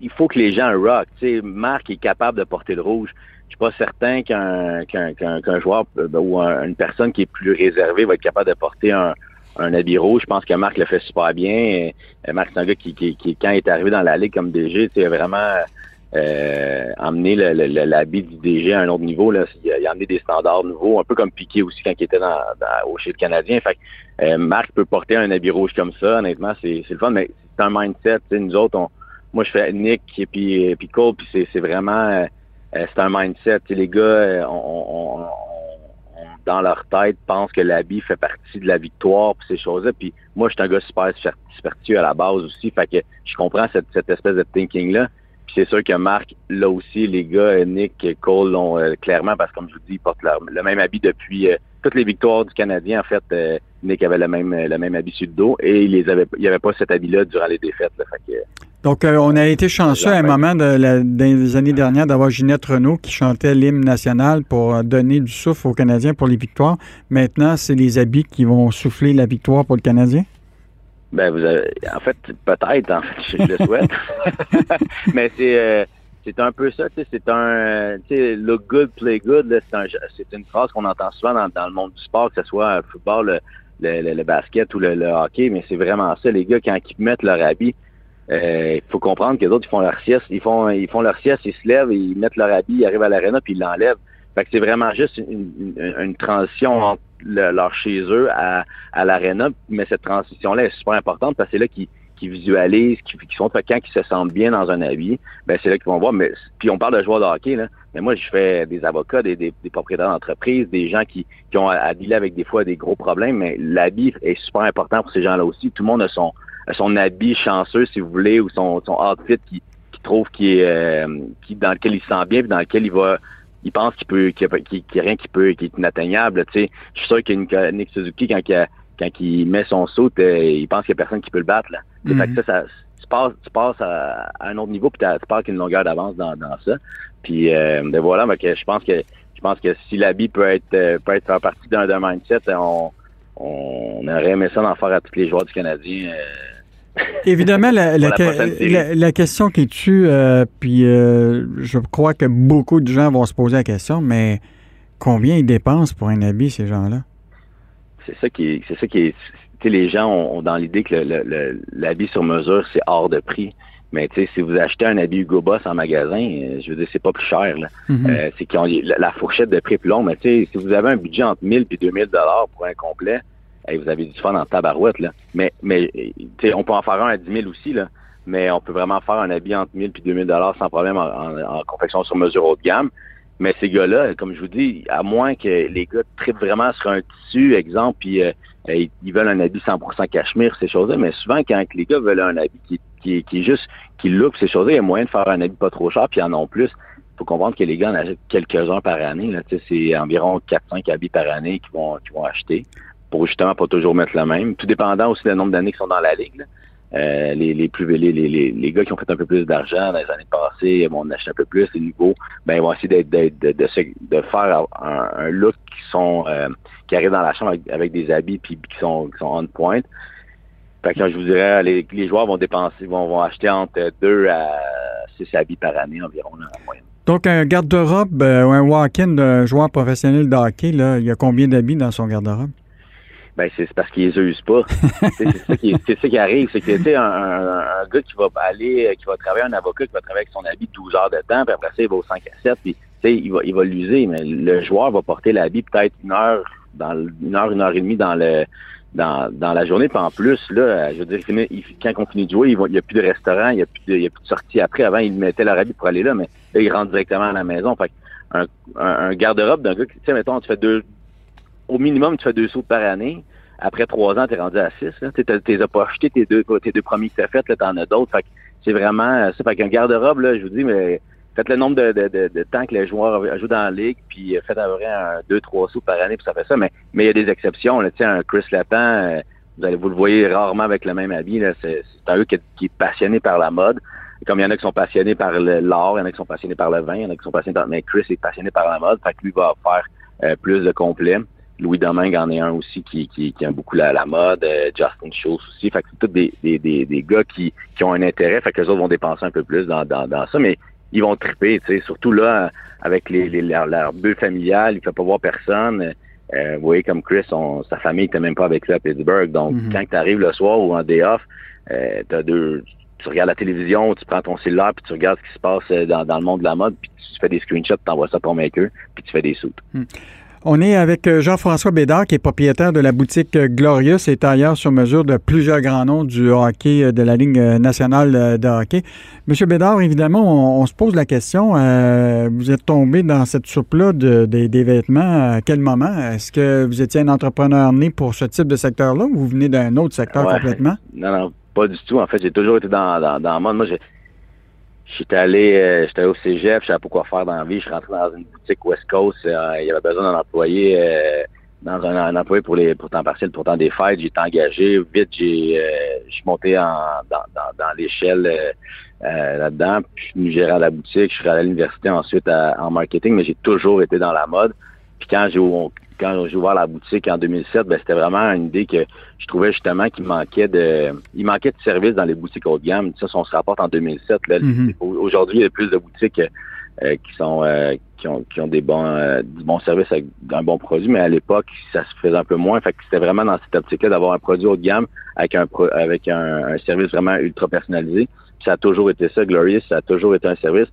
[SPEAKER 6] il faut que les gens rock. Tu sais, Marc est capable de porter le rouge. Je suis pas certain qu'un qu'un joueur ben, ou une personne qui est plus réservée va être capable de porter un, un habit rouge. Je pense que Marc le fait super bien. Marc, c'est un gars qui, qui, qui, quand il est arrivé dans la ligue comme DG, tu sais, vraiment euh, emmener l'habit du DG à un autre niveau. Là. Il, a, amené des standards nouveaux, un peu comme Piqué aussi quand il était dans, au chez le Canadien. Fait euh, Marc peut porter un habit rouge comme ça, honnêtement, c'est le fun, mais c'est un mindset. Nous autres, on, moi je fais Nick et puis, puis Cole, puis c'est vraiment euh, c'est un mindset. les gars, euh, on, dans leur tête, pensent que l'habit fait partie de la victoire puis ces choses-là. Puis moi, je suis un gars super superstitieux à la base aussi. Fait que je comprends cette, cette espèce de thinking-là. Puis c'est sûr que Marc, là aussi, les gars, Nick, Cole l'ont euh, clairement, parce que comme je vous dis, ils portent le même habit depuis euh, toutes les victoires du Canadien. En fait, euh, Nick avait le même le même habit sur le dos et il les avait il n'y avait pas cet habit-là durant les défaites.
[SPEAKER 2] Donc, on a été chanceux à un moment de des années dernières d'avoir Ginette Renault qui chantait l'hymne national pour donner du souffle aux Canadiens pour les victoires. Maintenant, c'est les habits qui vont souffler la victoire pour le Canadien?
[SPEAKER 6] Ben, vous avez, en fait, peut-être, en fait, je le souhaite. Mais c'est, euh, c'est un peu ça, tu sais, c'est un, tu sais, look good, play good, c'est, un, c'est une phrase qu'on entend souvent dans, dans, le monde du sport, que ce soit le football, le, le, le, basket ou le, hockey, mais c'est vraiment ça, les gars, quand ils mettent leur habit, euh, il faut comprendre que les autres, ils font leur sieste, ils font, ils font leur sieste, ils se lèvent, ils mettent leur habit, ils arrivent à l'aréna, puis ils l'enlèvent. C'est vraiment juste une, une, une transition entre leur chez eux à, à mais cette transition-là est super importante parce que c'est là qu'ils qui visualisent, qui, qui sont quand ils se sentent bien dans un habit, ben c'est là qu'ils vont voir. Mais puis on parle de joueurs de hockey, là. Mais moi, je fais des avocats, des, des, propriétaires d'entreprise, des gens qui, qui ont à, avec des fois des gros problèmes, mais l'habit est super important pour ces gens-là aussi. Tout le monde a son, son habit chanceux, si vous voulez, ou son, son outfit qui, qui trouve qui est euh, qui, dans lequel il se sent bien, puis dans lequel il va il pense qu'il peut qu'il n'y a, rien qui peut qui est inatteignable. Tu sais, je suis sûr qu'une Nick Suzuki quand il, quand il met son saut, euh, il pense qu'il n'y a personne qui peut le battre. Là. Fait que ça, ça, tu passes, tu passes à, un autre niveau puis tu pars une longueur d'avance dans, dans ça. Puis euh, ben voilà, je pense que je pense que si l'habit peut être euh, peut être faire partie d'un mindset, on, on aurait aimé ça d'en faire à tous les joueurs du Canadien. Euh,
[SPEAKER 2] Évidemment, la, la, question qui tue, euh, puis euh, je crois que beaucoup de gens vont se poser la question, mais combien ils dépensent pour un habit, ces gens-là?
[SPEAKER 6] C'est ça qui est. C'est ça qui est. les gens ont, dans l'idée que l'habit sur mesure, c'est hors de prix. Mais si vous achetez un habit Hugo Boss en magasin, euh, je veux dire, c'est pas plus cher. Mm-hmm. c'est qu'ils ont la, fourchette de prix plus longue. Mais si vous avez un budget entre 1000 et 2000 dollars pour un complet, vous avez du fun en tabarouette, là. Mais, mais on peut en faire un à 10 000 aussi, là. Mais on peut vraiment faire un habit entre 1000 et 2000 dollars sans problème en, confection sur mesure haut de gamme. Mais ces gars-là, comme je vous dis, à moins que les gars tripent vraiment sur un tissu, exemple, puis euh, ils veulent un habit 100% cachemire, ces choses-là, mais souvent, quand les gars veulent un habit qui, qui, qui est juste, qui look ces choses-là, il y a moyen de faire un habit pas trop cher, puis en ont plus. Il faut comprendre que les gars en achètent quelques-uns par année. Là, c'est environ 4-5 habits par année qu'ils vont, qu'ils vont acheter pour justement pas toujours mettre le même. Tout dépendant aussi du nombre d'années qui sont dans la ligue. Euh, les, plus les, les, les, gars qui ont fait un peu plus d'argent dans les années passées vont en acheter un peu plus, les nouveaux, ben ils vont essayer de, de, de, faire un, look qui sont euh, qui arrive dans la chambre avec, des habits puis qui sont qui sont on point. Fait que je vous dirais, les, les joueurs vont dépenser, vont, vont acheter entre 2 à 6 habits par année environ en moyenne.
[SPEAKER 2] Donc, un garde-robe euh, ou un walk-in d'un joueur professionnel de hockey, là, il y a combien d'habits dans son garde-robe?
[SPEAKER 6] Ben c'est parce qu'ils usent pas. c'est ça qui c'est ça qui arrive, c'est que tu sais un, un, gars qui va aller qui va travailler un avocat qui va travailler avec son habit 12 heures de temps, puis après ça il va au 5 à 7 puis tu sais il va il va l'user mais le joueur va porter l'habit peut-être une heure dans une heure une heure et demie dans le dans, dans la journée puis en plus là je veux dire quand on finit de jouer il n'y a plus de restaurant il y a plus de, il y a plus de sortie après avant ils mettaient leur habit pour aller là mais là ils rentrent directement à la maison fait un, un, garde-robe d'un gars tu sais mettons tu fais deux au minimum, tu fais deux sauts par année. Après trois ans, tu es rendu à six. Tu n'as pas acheté tes deux, tes deux premiers que tu as fait, tu en as d'autres. Fait c'est vraiment ça. Fait qu'un garde-robe, là, je vous dis, mais faites le nombre de, de, de, temps que les joueurs jouent dans la ligue, puis faites à près un, deux, trois sous par année, puis ça fait ça. Mais mais il y a des exceptions. Là, un Chris Lapin, euh, vous allez vous le voyez rarement avec le même habit. C'est un gars qui, est passionné par la mode. comme il y en a qui sont passionnés par l'art, il y en a qui sont passionnés par le vin, il y en a qui sont passionnés par... Mais Chris est passionné par la mode, fait que lui va faire plus de complet. Louis Domingue en est un aussi qui, qui, qui aime beaucoup la, mode, Justin Schultz aussi. Fait que c'est tous des, des, des, gars qui, qui ont un intérêt, fait que les autres vont dépenser un peu plus dans, dans, dans ça, mais ils vont triper, tu sais, surtout là, avec les, les leur, leur, bulle familiale, il ne fait pas voir personne. Euh, vous voyez, comme Chris, sa famille n'était même pas avec lui à Pittsburgh. Donc, mhm. quand tu arrives le soir ou en day off, euh, as deux, tu regardes la télévision, tu prends ton cellulaire, puis tu regardes ce qui se passe euh, dans, dans le monde de la mode, puis tu fais des screenshots, tu envoies ça pour maker, puis tu fais des soutes.
[SPEAKER 2] Hmm. On est avec euh, Jean-François Bédard, qui est propriétaire de la boutique euh, Glorious et tailleur sur mesure de plusieurs grands noms du hockey euh, de la Ligue nationale de hockey. Monsieur Bédard, évidemment, on, se pose la question, vous êtes tombé dans cette soupe-là des vêtements à quel moment? Est-ce que vous étiez un entrepreneur né pour ce type de secteur-là ou vous venez d'un autre secteur complètement?
[SPEAKER 6] Non, non, pas du tout. En fait, j'ai toujours été dans, dans, dans le monde. Moi, j'ai J'étais allé, euh, j'étais au cégep, je savais pas quoi faire dans la vie. Je suis rentré dans une boutique West Coast. Euh, il y avait besoin d'un employé, euh, dans un, employé pour les pour temps partiel, pour temps des fêtes. J'ai été engagé. Vite, j'ai, je suis monté en, dans, dans, dans l'échelle là-dedans. Puis je suis venu gérer à la boutique. Je suis allé à l'université ensuite en marketing, mais j'ai toujours été dans la mode. Puis quand j'ai quand j'ai ouvert la boutique en 2007, ben, c'était vraiment une idée que je trouvais justement qu'il manquait de il manquait de services dans les boutiques haut de gamme. Ça, si on se rapporte en 2007, là, mm-hmm. aujourd'hui, il y a plus de boutiques euh, qui sont euh, qui ont qui ont des bons euh, du bon service avec un bon produit, mais à l'époque, ça se faisait un peu moins. Fait que c'était vraiment dans cette optique-là d'avoir un produit haut de gamme avec un avec un, service vraiment ultra personnalisé. ça a toujours été ça, Glorious, ça a toujours été un service.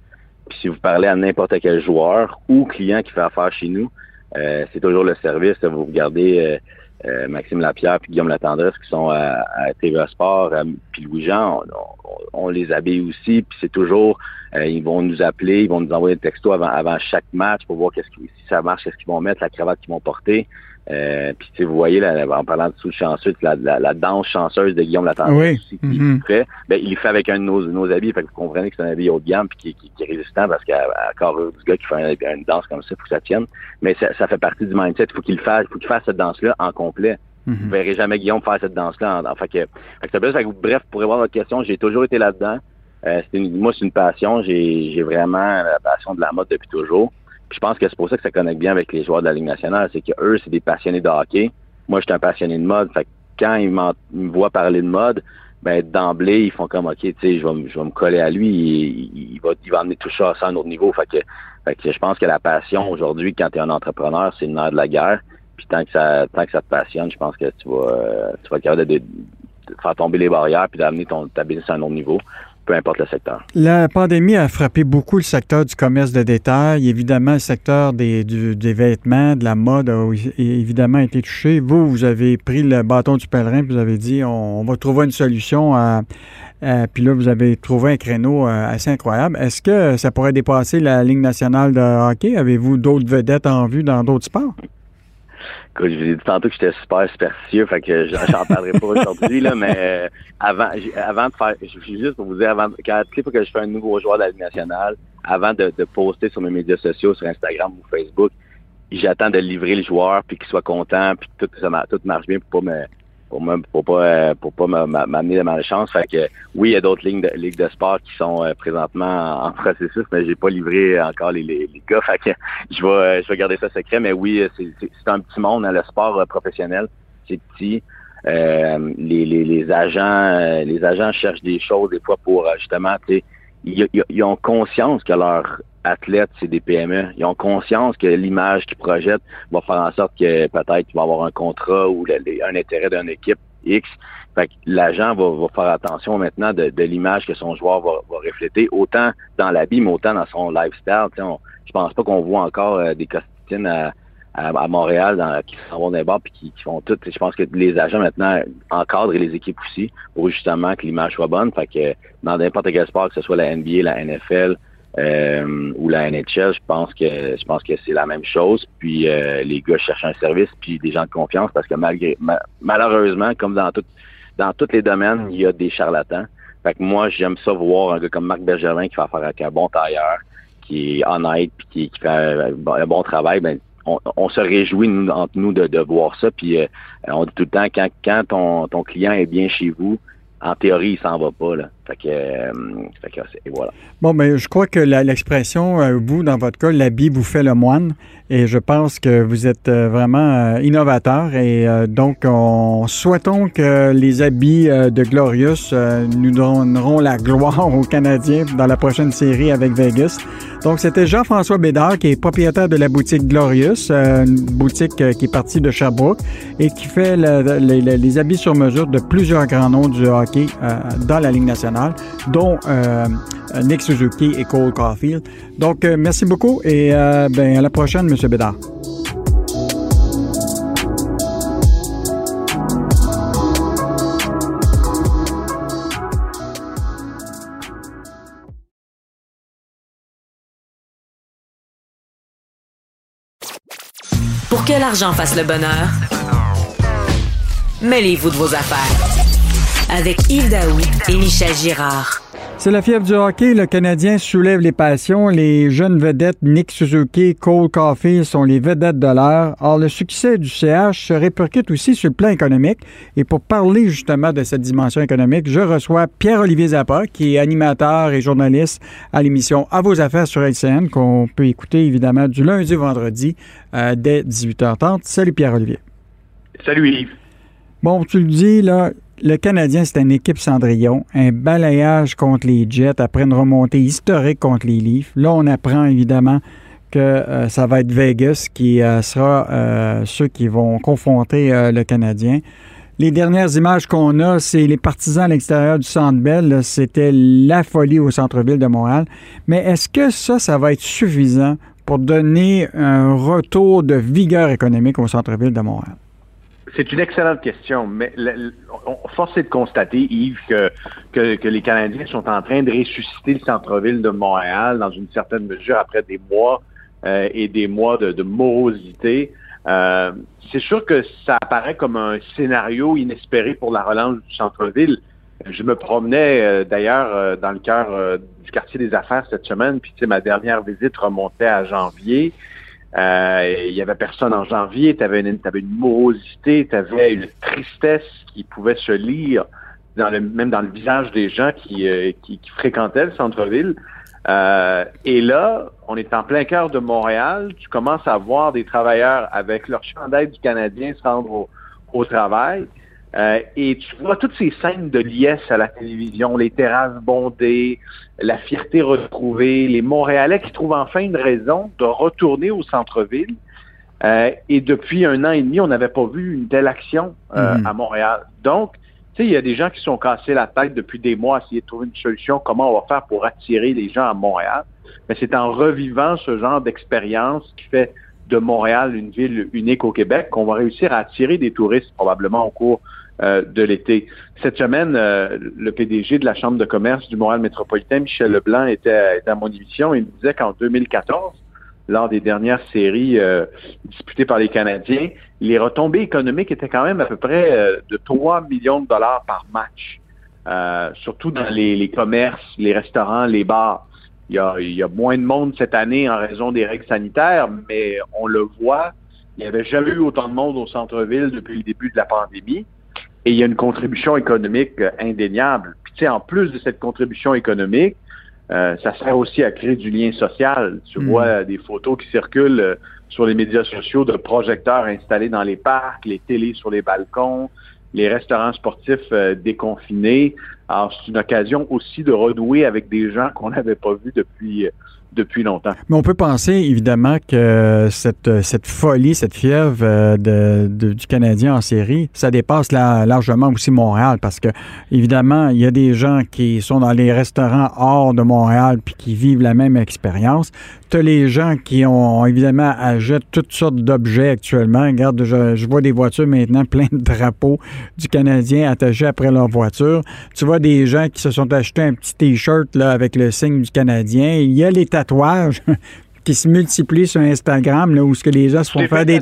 [SPEAKER 6] Puis si vous parlez à n'importe quel joueur ou client qui fait affaire chez nous, c'est toujours le service. Vous regardez euh, euh, Maxime Lapierre puis Guillaume Latendresse qui sont à, à TVA Sport, puis Louis-Jean, on, les habille aussi, puis c'est toujours, ils vont nous appeler, ils vont nous envoyer un texto avant, chaque match pour voir qu'est-ce qui, si ça marche, qu'est-ce qu'ils vont mettre, la cravate qu'ils vont porter. Euh, puis vous voyez, là, en parlant de sous chanceux, la, la, danse chanceuse de Guillaume Latendresse
[SPEAKER 2] oui.
[SPEAKER 6] aussi, qui mm fait, ben, il fait avec un de nos, nos habits, fait que vous comprenez que c'est un habit haut de gamme puis qui, qui, est résistant parce qu'à corps du gars qui fait une danse comme ça, il faut que ça tienne. Mais ça, ça fait partie du mindset, il faut qu'il fasse, faut qu'il fasse cette danse-là en complet. Mm Vous verrez jamais Guillaume faire cette danse-là. En, fait que, fait que, fait que, bref, pour répondre à votre question, j'ai toujours été là-dedans. Euh, une, moi, c'est une passion. J'ai vraiment la passion de la mode depuis toujours je pense que c'est pour ça que ça connecte bien avec les joueurs de la Ligue nationale, c'est que eux, c'est des passionnés de hockey. Moi, je suis un passionné de mode. Fait quand ils, me voient parler de mode, ben d'emblée, ils font comme OK, tu sais, je vais, je vais me coller à lui, il, il, va, il va amener tout ça à un autre niveau. Fait que, fait que je pense que la passion aujourd'hui, quand tu es un entrepreneur, c'est le nerf de la guerre. Puis tant que ça, tant que ça te passionne, je pense que tu vas, tu vas être capable de, de, faire tomber les barrières puis d'amener ton ta business à un autre niveau peu importe le secteur.
[SPEAKER 2] La pandémie a frappé beaucoup le secteur du commerce de détail. Évidemment, le secteur des, des vêtements, de la mode a évidemment été touché. Vous, vous avez pris le bâton du pèlerin, vous avez dit on, va trouver une solution. Puis là, vous avez trouvé un créneau euh, assez incroyable. Est-ce que ça pourrait dépasser la Ligue nationale de hockey? Avez-vous d'autres vedettes en vue dans d'autres sports?
[SPEAKER 6] Je vous ai dit tantôt que j'étais super superstitieux, fait que j'en parlerai pas aujourd'hui, là, mais euh, avant, avant de faire, je suis juste pour vous dire, avant, quand toutes que je fais un nouveau joueur de la Ligue nationale, avant de, de poster sur mes médias sociaux, sur Instagram ou Facebook, j'attends de livrer le joueur, puis qu'il soit content, puis que tout, ça, tout marche bien pour pas me pour pas euh, pour pas m'amener de malchance. Fait que oui, il y a d'autres lignes de ligues de sport qui sont euh, présentement en, processus, mais j'ai pas livré encore les, les, gars. Fait que je vais euh, je vais garder ça secret. Mais oui, c'est un petit monde, hein, le sport professionnel, c'est petit. les, les, les agents les agents cherchent des choses des fois pour justement ils, ils, ils ont conscience que leur athlètes, c'est des PME. Ils ont conscience que l'image qu'ils projettent va faire en sorte que peut-être tu vas avoir un contrat ou un intérêt d'une équipe X. Fait que l'agent va, faire attention maintenant de, l'image que son joueur va, refléter, autant dans l'habit, mais autant dans son lifestyle. On, je pense pas qu'on voit encore euh, des costumes à, à, Montréal dans, qui s'en vont des bars puis qui, font tout. Je pense que les agents maintenant encadrent les équipes aussi pour justement que l'image soit bonne. Fait que dans n'importe quel sport, que ce soit la NBA, la NFL, euh, ou la NHL, je pense que je pense que c'est la même chose. Puis euh, les gars cherchent un service, puis des gens de confiance, parce que malgré malheureusement, comme dans tout, dans tous les domaines, il y a des charlatans. Fait que moi, j'aime ça voir un gars comme Marc Bergevin qui va faire avec un bon tailleur, qui est honnête, puis qui, fait un, bon travail. Ben, on, se réjouit nous, entre nous de, de voir ça. Puis euh, on dit tout le temps quand, quand ton, ton client est bien chez vous, en théorie, il s'en va pas. Là. Euh, fait que et voilà.
[SPEAKER 2] Bon, mais je crois que l'expression, euh, vous, dans votre cas, l'habit vous fait le moine. Et je pense que vous êtes euh, vraiment innovateur. Et donc, on souhaitons que les habits de Glorious nous donneront la gloire aux Canadiens dans la prochaine série avec Vegas. Donc, c'était Jean-François Bédard, qui est propriétaire de la boutique Glorious, une boutique qui est partie de Sherbrooke et qui fait les habits sur mesure de plusieurs grands noms du hockey dans la Ligue nationale dont euh, Nick Suzuki et Cole Caulfield. Donc, euh, merci beaucoup et euh, ben, à la prochaine, M. Bédard.
[SPEAKER 1] Pour que l'argent fasse le bonheur, mêlez-vous de vos affaires avec Yves Daou et Michel Girard.
[SPEAKER 2] C'est la fièvre du hockey. Le Canadien soulève les passions. Les jeunes vedettes Nick Suzuki, Cole Coffey sont les vedettes de l'heure. Or, le succès du CH se répercute aussi sur le plan économique. Et pour parler justement de cette dimension économique, je reçois Pierre-Olivier Zappa, qui est animateur et journaliste à l'émission À vos affaires sur LCN, qu'on peut écouter évidemment du lundi au vendredi euh, dès 18h30. Salut Pierre-Olivier.
[SPEAKER 7] Salut Yves.
[SPEAKER 2] Bon, tu le dis, là, le Canadien, c'est une équipe Cendrillon, un balayage contre les Jets après une remontée historique contre les Leafs. Là, on apprend évidemment que euh, ça va être Vegas qui euh, sera euh, ceux qui vont confronter le Canadien. Les dernières images qu'on a, c'est les partisans à l'extérieur du Centre Bell. C'était la folie au centre-ville de Montréal. Mais est-ce que ça, ça va être suffisant pour donner un retour de vigueur économique au centre-ville de Montréal?
[SPEAKER 7] C'est une excellente question, mais force est de constater, Yves, que, les Canadiens sont en train de ressusciter le centre-ville de Montréal dans une certaine mesure après des mois euh, et des mois de, morosité. Euh, c'est sûr que ça apparaît comme un scénario inespéré pour la relance du centre-ville. Je me promenais euh, d'ailleurs dans le cœur du quartier des affaires cette semaine, puis ma dernière visite remontait à janvier. Euh, il y avait personne en janvier, tu avais une, une morosité, tu avais une tristesse qui pouvait se lire dans le, même dans le visage des gens qui, euh, qui, fréquentaient le centre-ville. Euh, et là, on est en plein cœur de Montréal. Tu commences à voir des travailleurs avec leur chandail du Canadien se rendre au, au travail. Euh, et tu vois toutes ces scènes de liesse à la télévision, les terrasses bondées, la fierté retrouvée, les Montréalais qui trouvent enfin une raison de retourner au centre-ville. Euh, et depuis un an et demi, on n'avait pas vu une telle action euh, mhm. à Montréal. Donc, tu sais, il y a des gens qui sont cassés la tête depuis des mois à essayer de trouver une solution, comment on va faire pour attirer les gens à Montréal. Mais c'est en revivant ce genre d'expérience qui fait de Montréal une ville unique au Québec qu'on va réussir à attirer des touristes probablement au cours de l'été. Cette semaine, euh, le PDG de la Chambre de commerce du Montréal métropolitain, Michel Leblanc, était, à mon émission il me disait qu'en 2014, lors des dernières séries euh, disputées par les Canadiens, les retombées économiques étaient quand même à peu près de 3 millions de dollars par match, surtout dans les, commerces, les restaurants, les bars. Il y, a, il y a moins de monde cette année en raison des règles sanitaires, mais on le voit, il n'y avait jamais eu autant de monde au centre-ville depuis le début de la pandémie. Et il y a une contribution économique euh, indéniable. Puis, tu sais, en plus de cette contribution économique, euh, ça sert aussi à créer du lien social. Tu hmm. vois des photos qui circulent euh, sur les médias sociaux de projecteurs installés dans les parcs, les télés sur les balcons, les restaurants sportifs déconfinés. Alors, c'est une occasion aussi de renouer avec des gens qu'on n'avait pas vus depuis
[SPEAKER 2] Mais on peut penser évidemment que cette, cette folie, cette fièvre euh, de, du Canadien en série, ça dépasse largement aussi Montréal parce que évidemment, il y a des gens qui sont dans les restaurants hors de Montréal puis qui vivent la même expérience. Les gens qui ont évidemment achètent toutes sortes d'objets actuellement. Regarde, je, je, vois des voitures maintenant plein de drapeaux du Canadien attachés après leur voiture. Tu vois des gens qui se sont achetés un petit t-shirt là avec le signe du Canadien. Il y a les tatouages qui se multiplient sur Instagram, là, où ce que les gens se font faire des...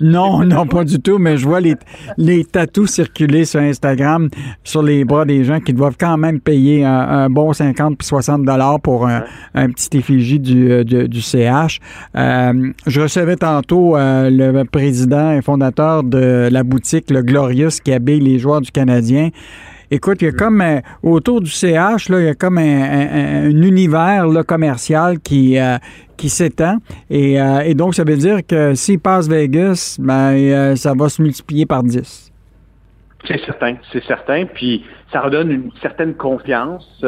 [SPEAKER 2] Non, non, pas du tout, mais je vois les, les tatous circuler sur Instagram sur les bras des gens qui doivent quand même payer un, bon 50 puis 60 dollars pour un, petit effigie du, euh, du, CH. Euh, je recevais tantôt euh, le président et fondateur de la boutique Le Glorious qui habille les joueurs du Canadien Écoute, il y a comme euh, autour du CH, là, il y a comme un, univers là, commercial qui, euh, qui s'étend. Et, euh, et, donc, ça veut dire que s'il passe Vegas, ben, ça va se multiplier par 10.
[SPEAKER 7] C'est certain, c'est certain. Puis ça redonne une certaine confiance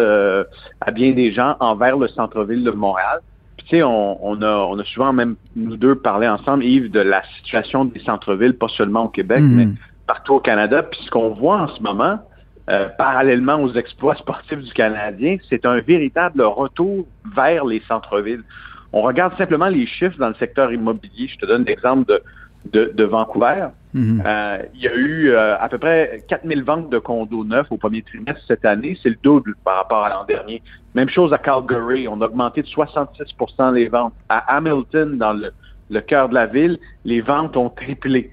[SPEAKER 7] à bien des gens envers le centre-ville de Montréal. Puis tu sais, on, on, a, on a souvent même, nous deux, parlé ensemble, Yves, de la situation des centres-villes, pas seulement au Québec, mhm. mais partout au Canada. Puis ce qu'on voit en ce moment, euh, parallèlement aux exploits sportifs du Canadien, c'est un véritable retour vers les centres-villes. On regarde simplement les chiffres dans le secteur immobilier. Je te donne l'exemple de, de, Vancouver. Mhm. Euh, il y a eu euh, à peu près 4000 ventes de condos neufs au premier trimestre cette année. C'est le double par rapport à l'an dernier. Même chose à Calgary. On a augmenté de 66% les ventes. À Hamilton, dans le, le cœur de la ville, les ventes ont triplé.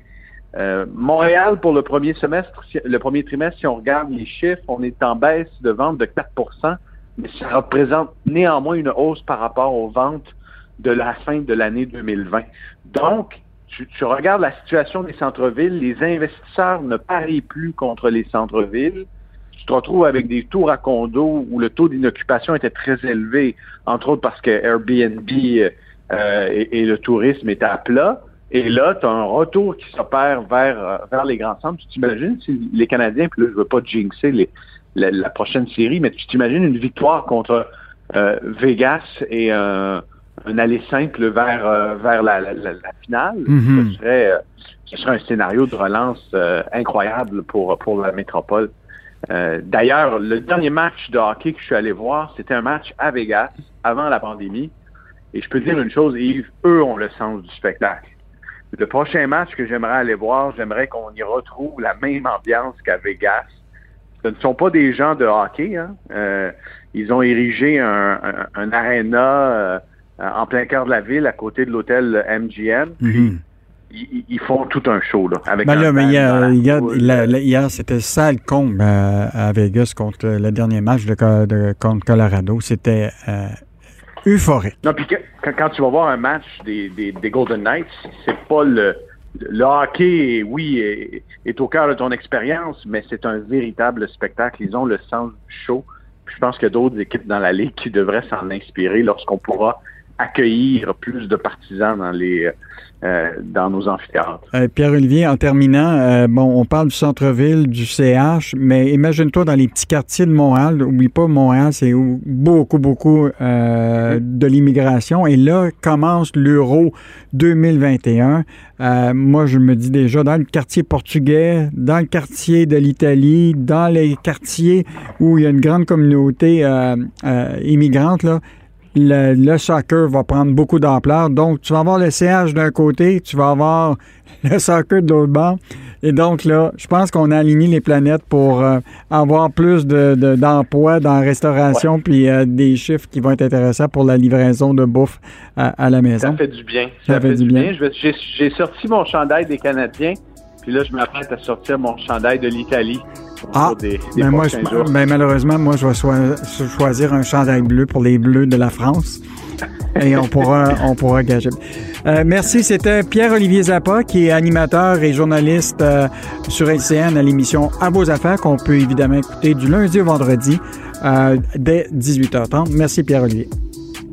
[SPEAKER 7] Euh, Montréal, pour le premier semestre, le premier trimestre, si on regarde les chiffres, on est en baisse de vente de 4% mais ça représente néanmoins une hausse par rapport aux ventes de la fin de l'année 2020. Donc, tu, tu, regardes la situation des centres-villes, les investisseurs ne parient plus contre les centres-villes. Tu te retrouves avec des tours à condos où le taux d'inoccupation était très élevé, entre autres parce que Airbnb euh, et, et, le tourisme étaient à plat. Et là, tu as un retour qui s'opère vers, euh, vers les grands centres. Tu t'imagines si les Canadiens, puis là, je veux pas jinxer les, la, prochaine série, mais tu t'imagines une victoire contre euh, Vegas et un aller simple vers, euh, vers la, la, finale? Mm-hmm. ce, serait, ce serait un scénario de relance incroyable pour, pour la métropole. D'ailleurs, le dernier match de hockey que je suis allé voir, c'était un match à Vegas avant la pandémie. Et je peux te dire une chose, Yves, eux ont le sens du spectacle. Le prochain match que j'aimerais aller voir, j'aimerais qu'on y retrouve la même ambiance qu'à Vegas. Ce ne sont pas des gens de hockey. Hein. Euh, ils ont érigé un, un, aréna euh, en plein cœur de la ville, à côté de l'hôtel MGM. Mhm. ils, font tout un show là.
[SPEAKER 2] Avec ben là, mais hier, c'était sale comble à, Vegas contre le dernier match de, de contre Colorado. C'était euphorique.
[SPEAKER 7] Non, puis quand, tu vas voir un match des, Golden Knights, c'est pas le, le hockey, oui, est, au cœur de ton expérience, mais c'est un véritable spectacle. Ils ont le sens show. je pense qu'il y a d'autres équipes dans la ligue qui devraient s'en inspirer lorsqu'on pourra accueillir plus de partisans dans les euh, dans nos amphithéâtres.
[SPEAKER 2] Euh, Pierre-Olivier, en terminant, euh, bon, on parle du centre-ville, du CH, mais imagine-toi dans les petits quartiers de Montréal. N'oublie pas, Montréal, c'est beaucoup, beaucoup de l'immigration. Et là commence l'Euro 2021. moi, je me dis déjà, dans le quartier portugais, dans le quartier de l'Italie, dans les quartiers où il y a une grande communauté immigrante, là, le, soccer va prendre beaucoup d'ampleur. Donc, tu vas avoir le CH d'un côté, tu vas avoir le soccer de l'autre bord. Et donc, là, je pense qu'on a aligné les planètes pour euh, avoir plus d'emplois dans la restauration, puis euh, des chiffres qui vont être intéressants pour la livraison de bouffe à, la maison.
[SPEAKER 7] Ça fait du bien. Ça, fait, du bien. J'ai sorti mon chandail des Canadiens, puis là, je m'apprête à sortir mon chandail de l'Italie.
[SPEAKER 2] Ah, ben moi, ben malheureusement, moi, je vais choisir un chandail bleu pour les Bleus de la France. et on pourra, on pourra gager. Euh, merci. C'était Pierre-Olivier Zappa, qui est animateur et journaliste euh, sur LCN à l'émission À vos affaires, qu'on peut évidemment écouter du lundi au vendredi euh, dès 18h30. Merci, Pierre-Olivier.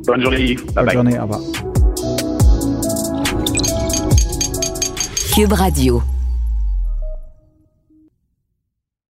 [SPEAKER 7] Bonne journée.
[SPEAKER 2] Bonne journée. Au revoir.
[SPEAKER 1] Cube Radio.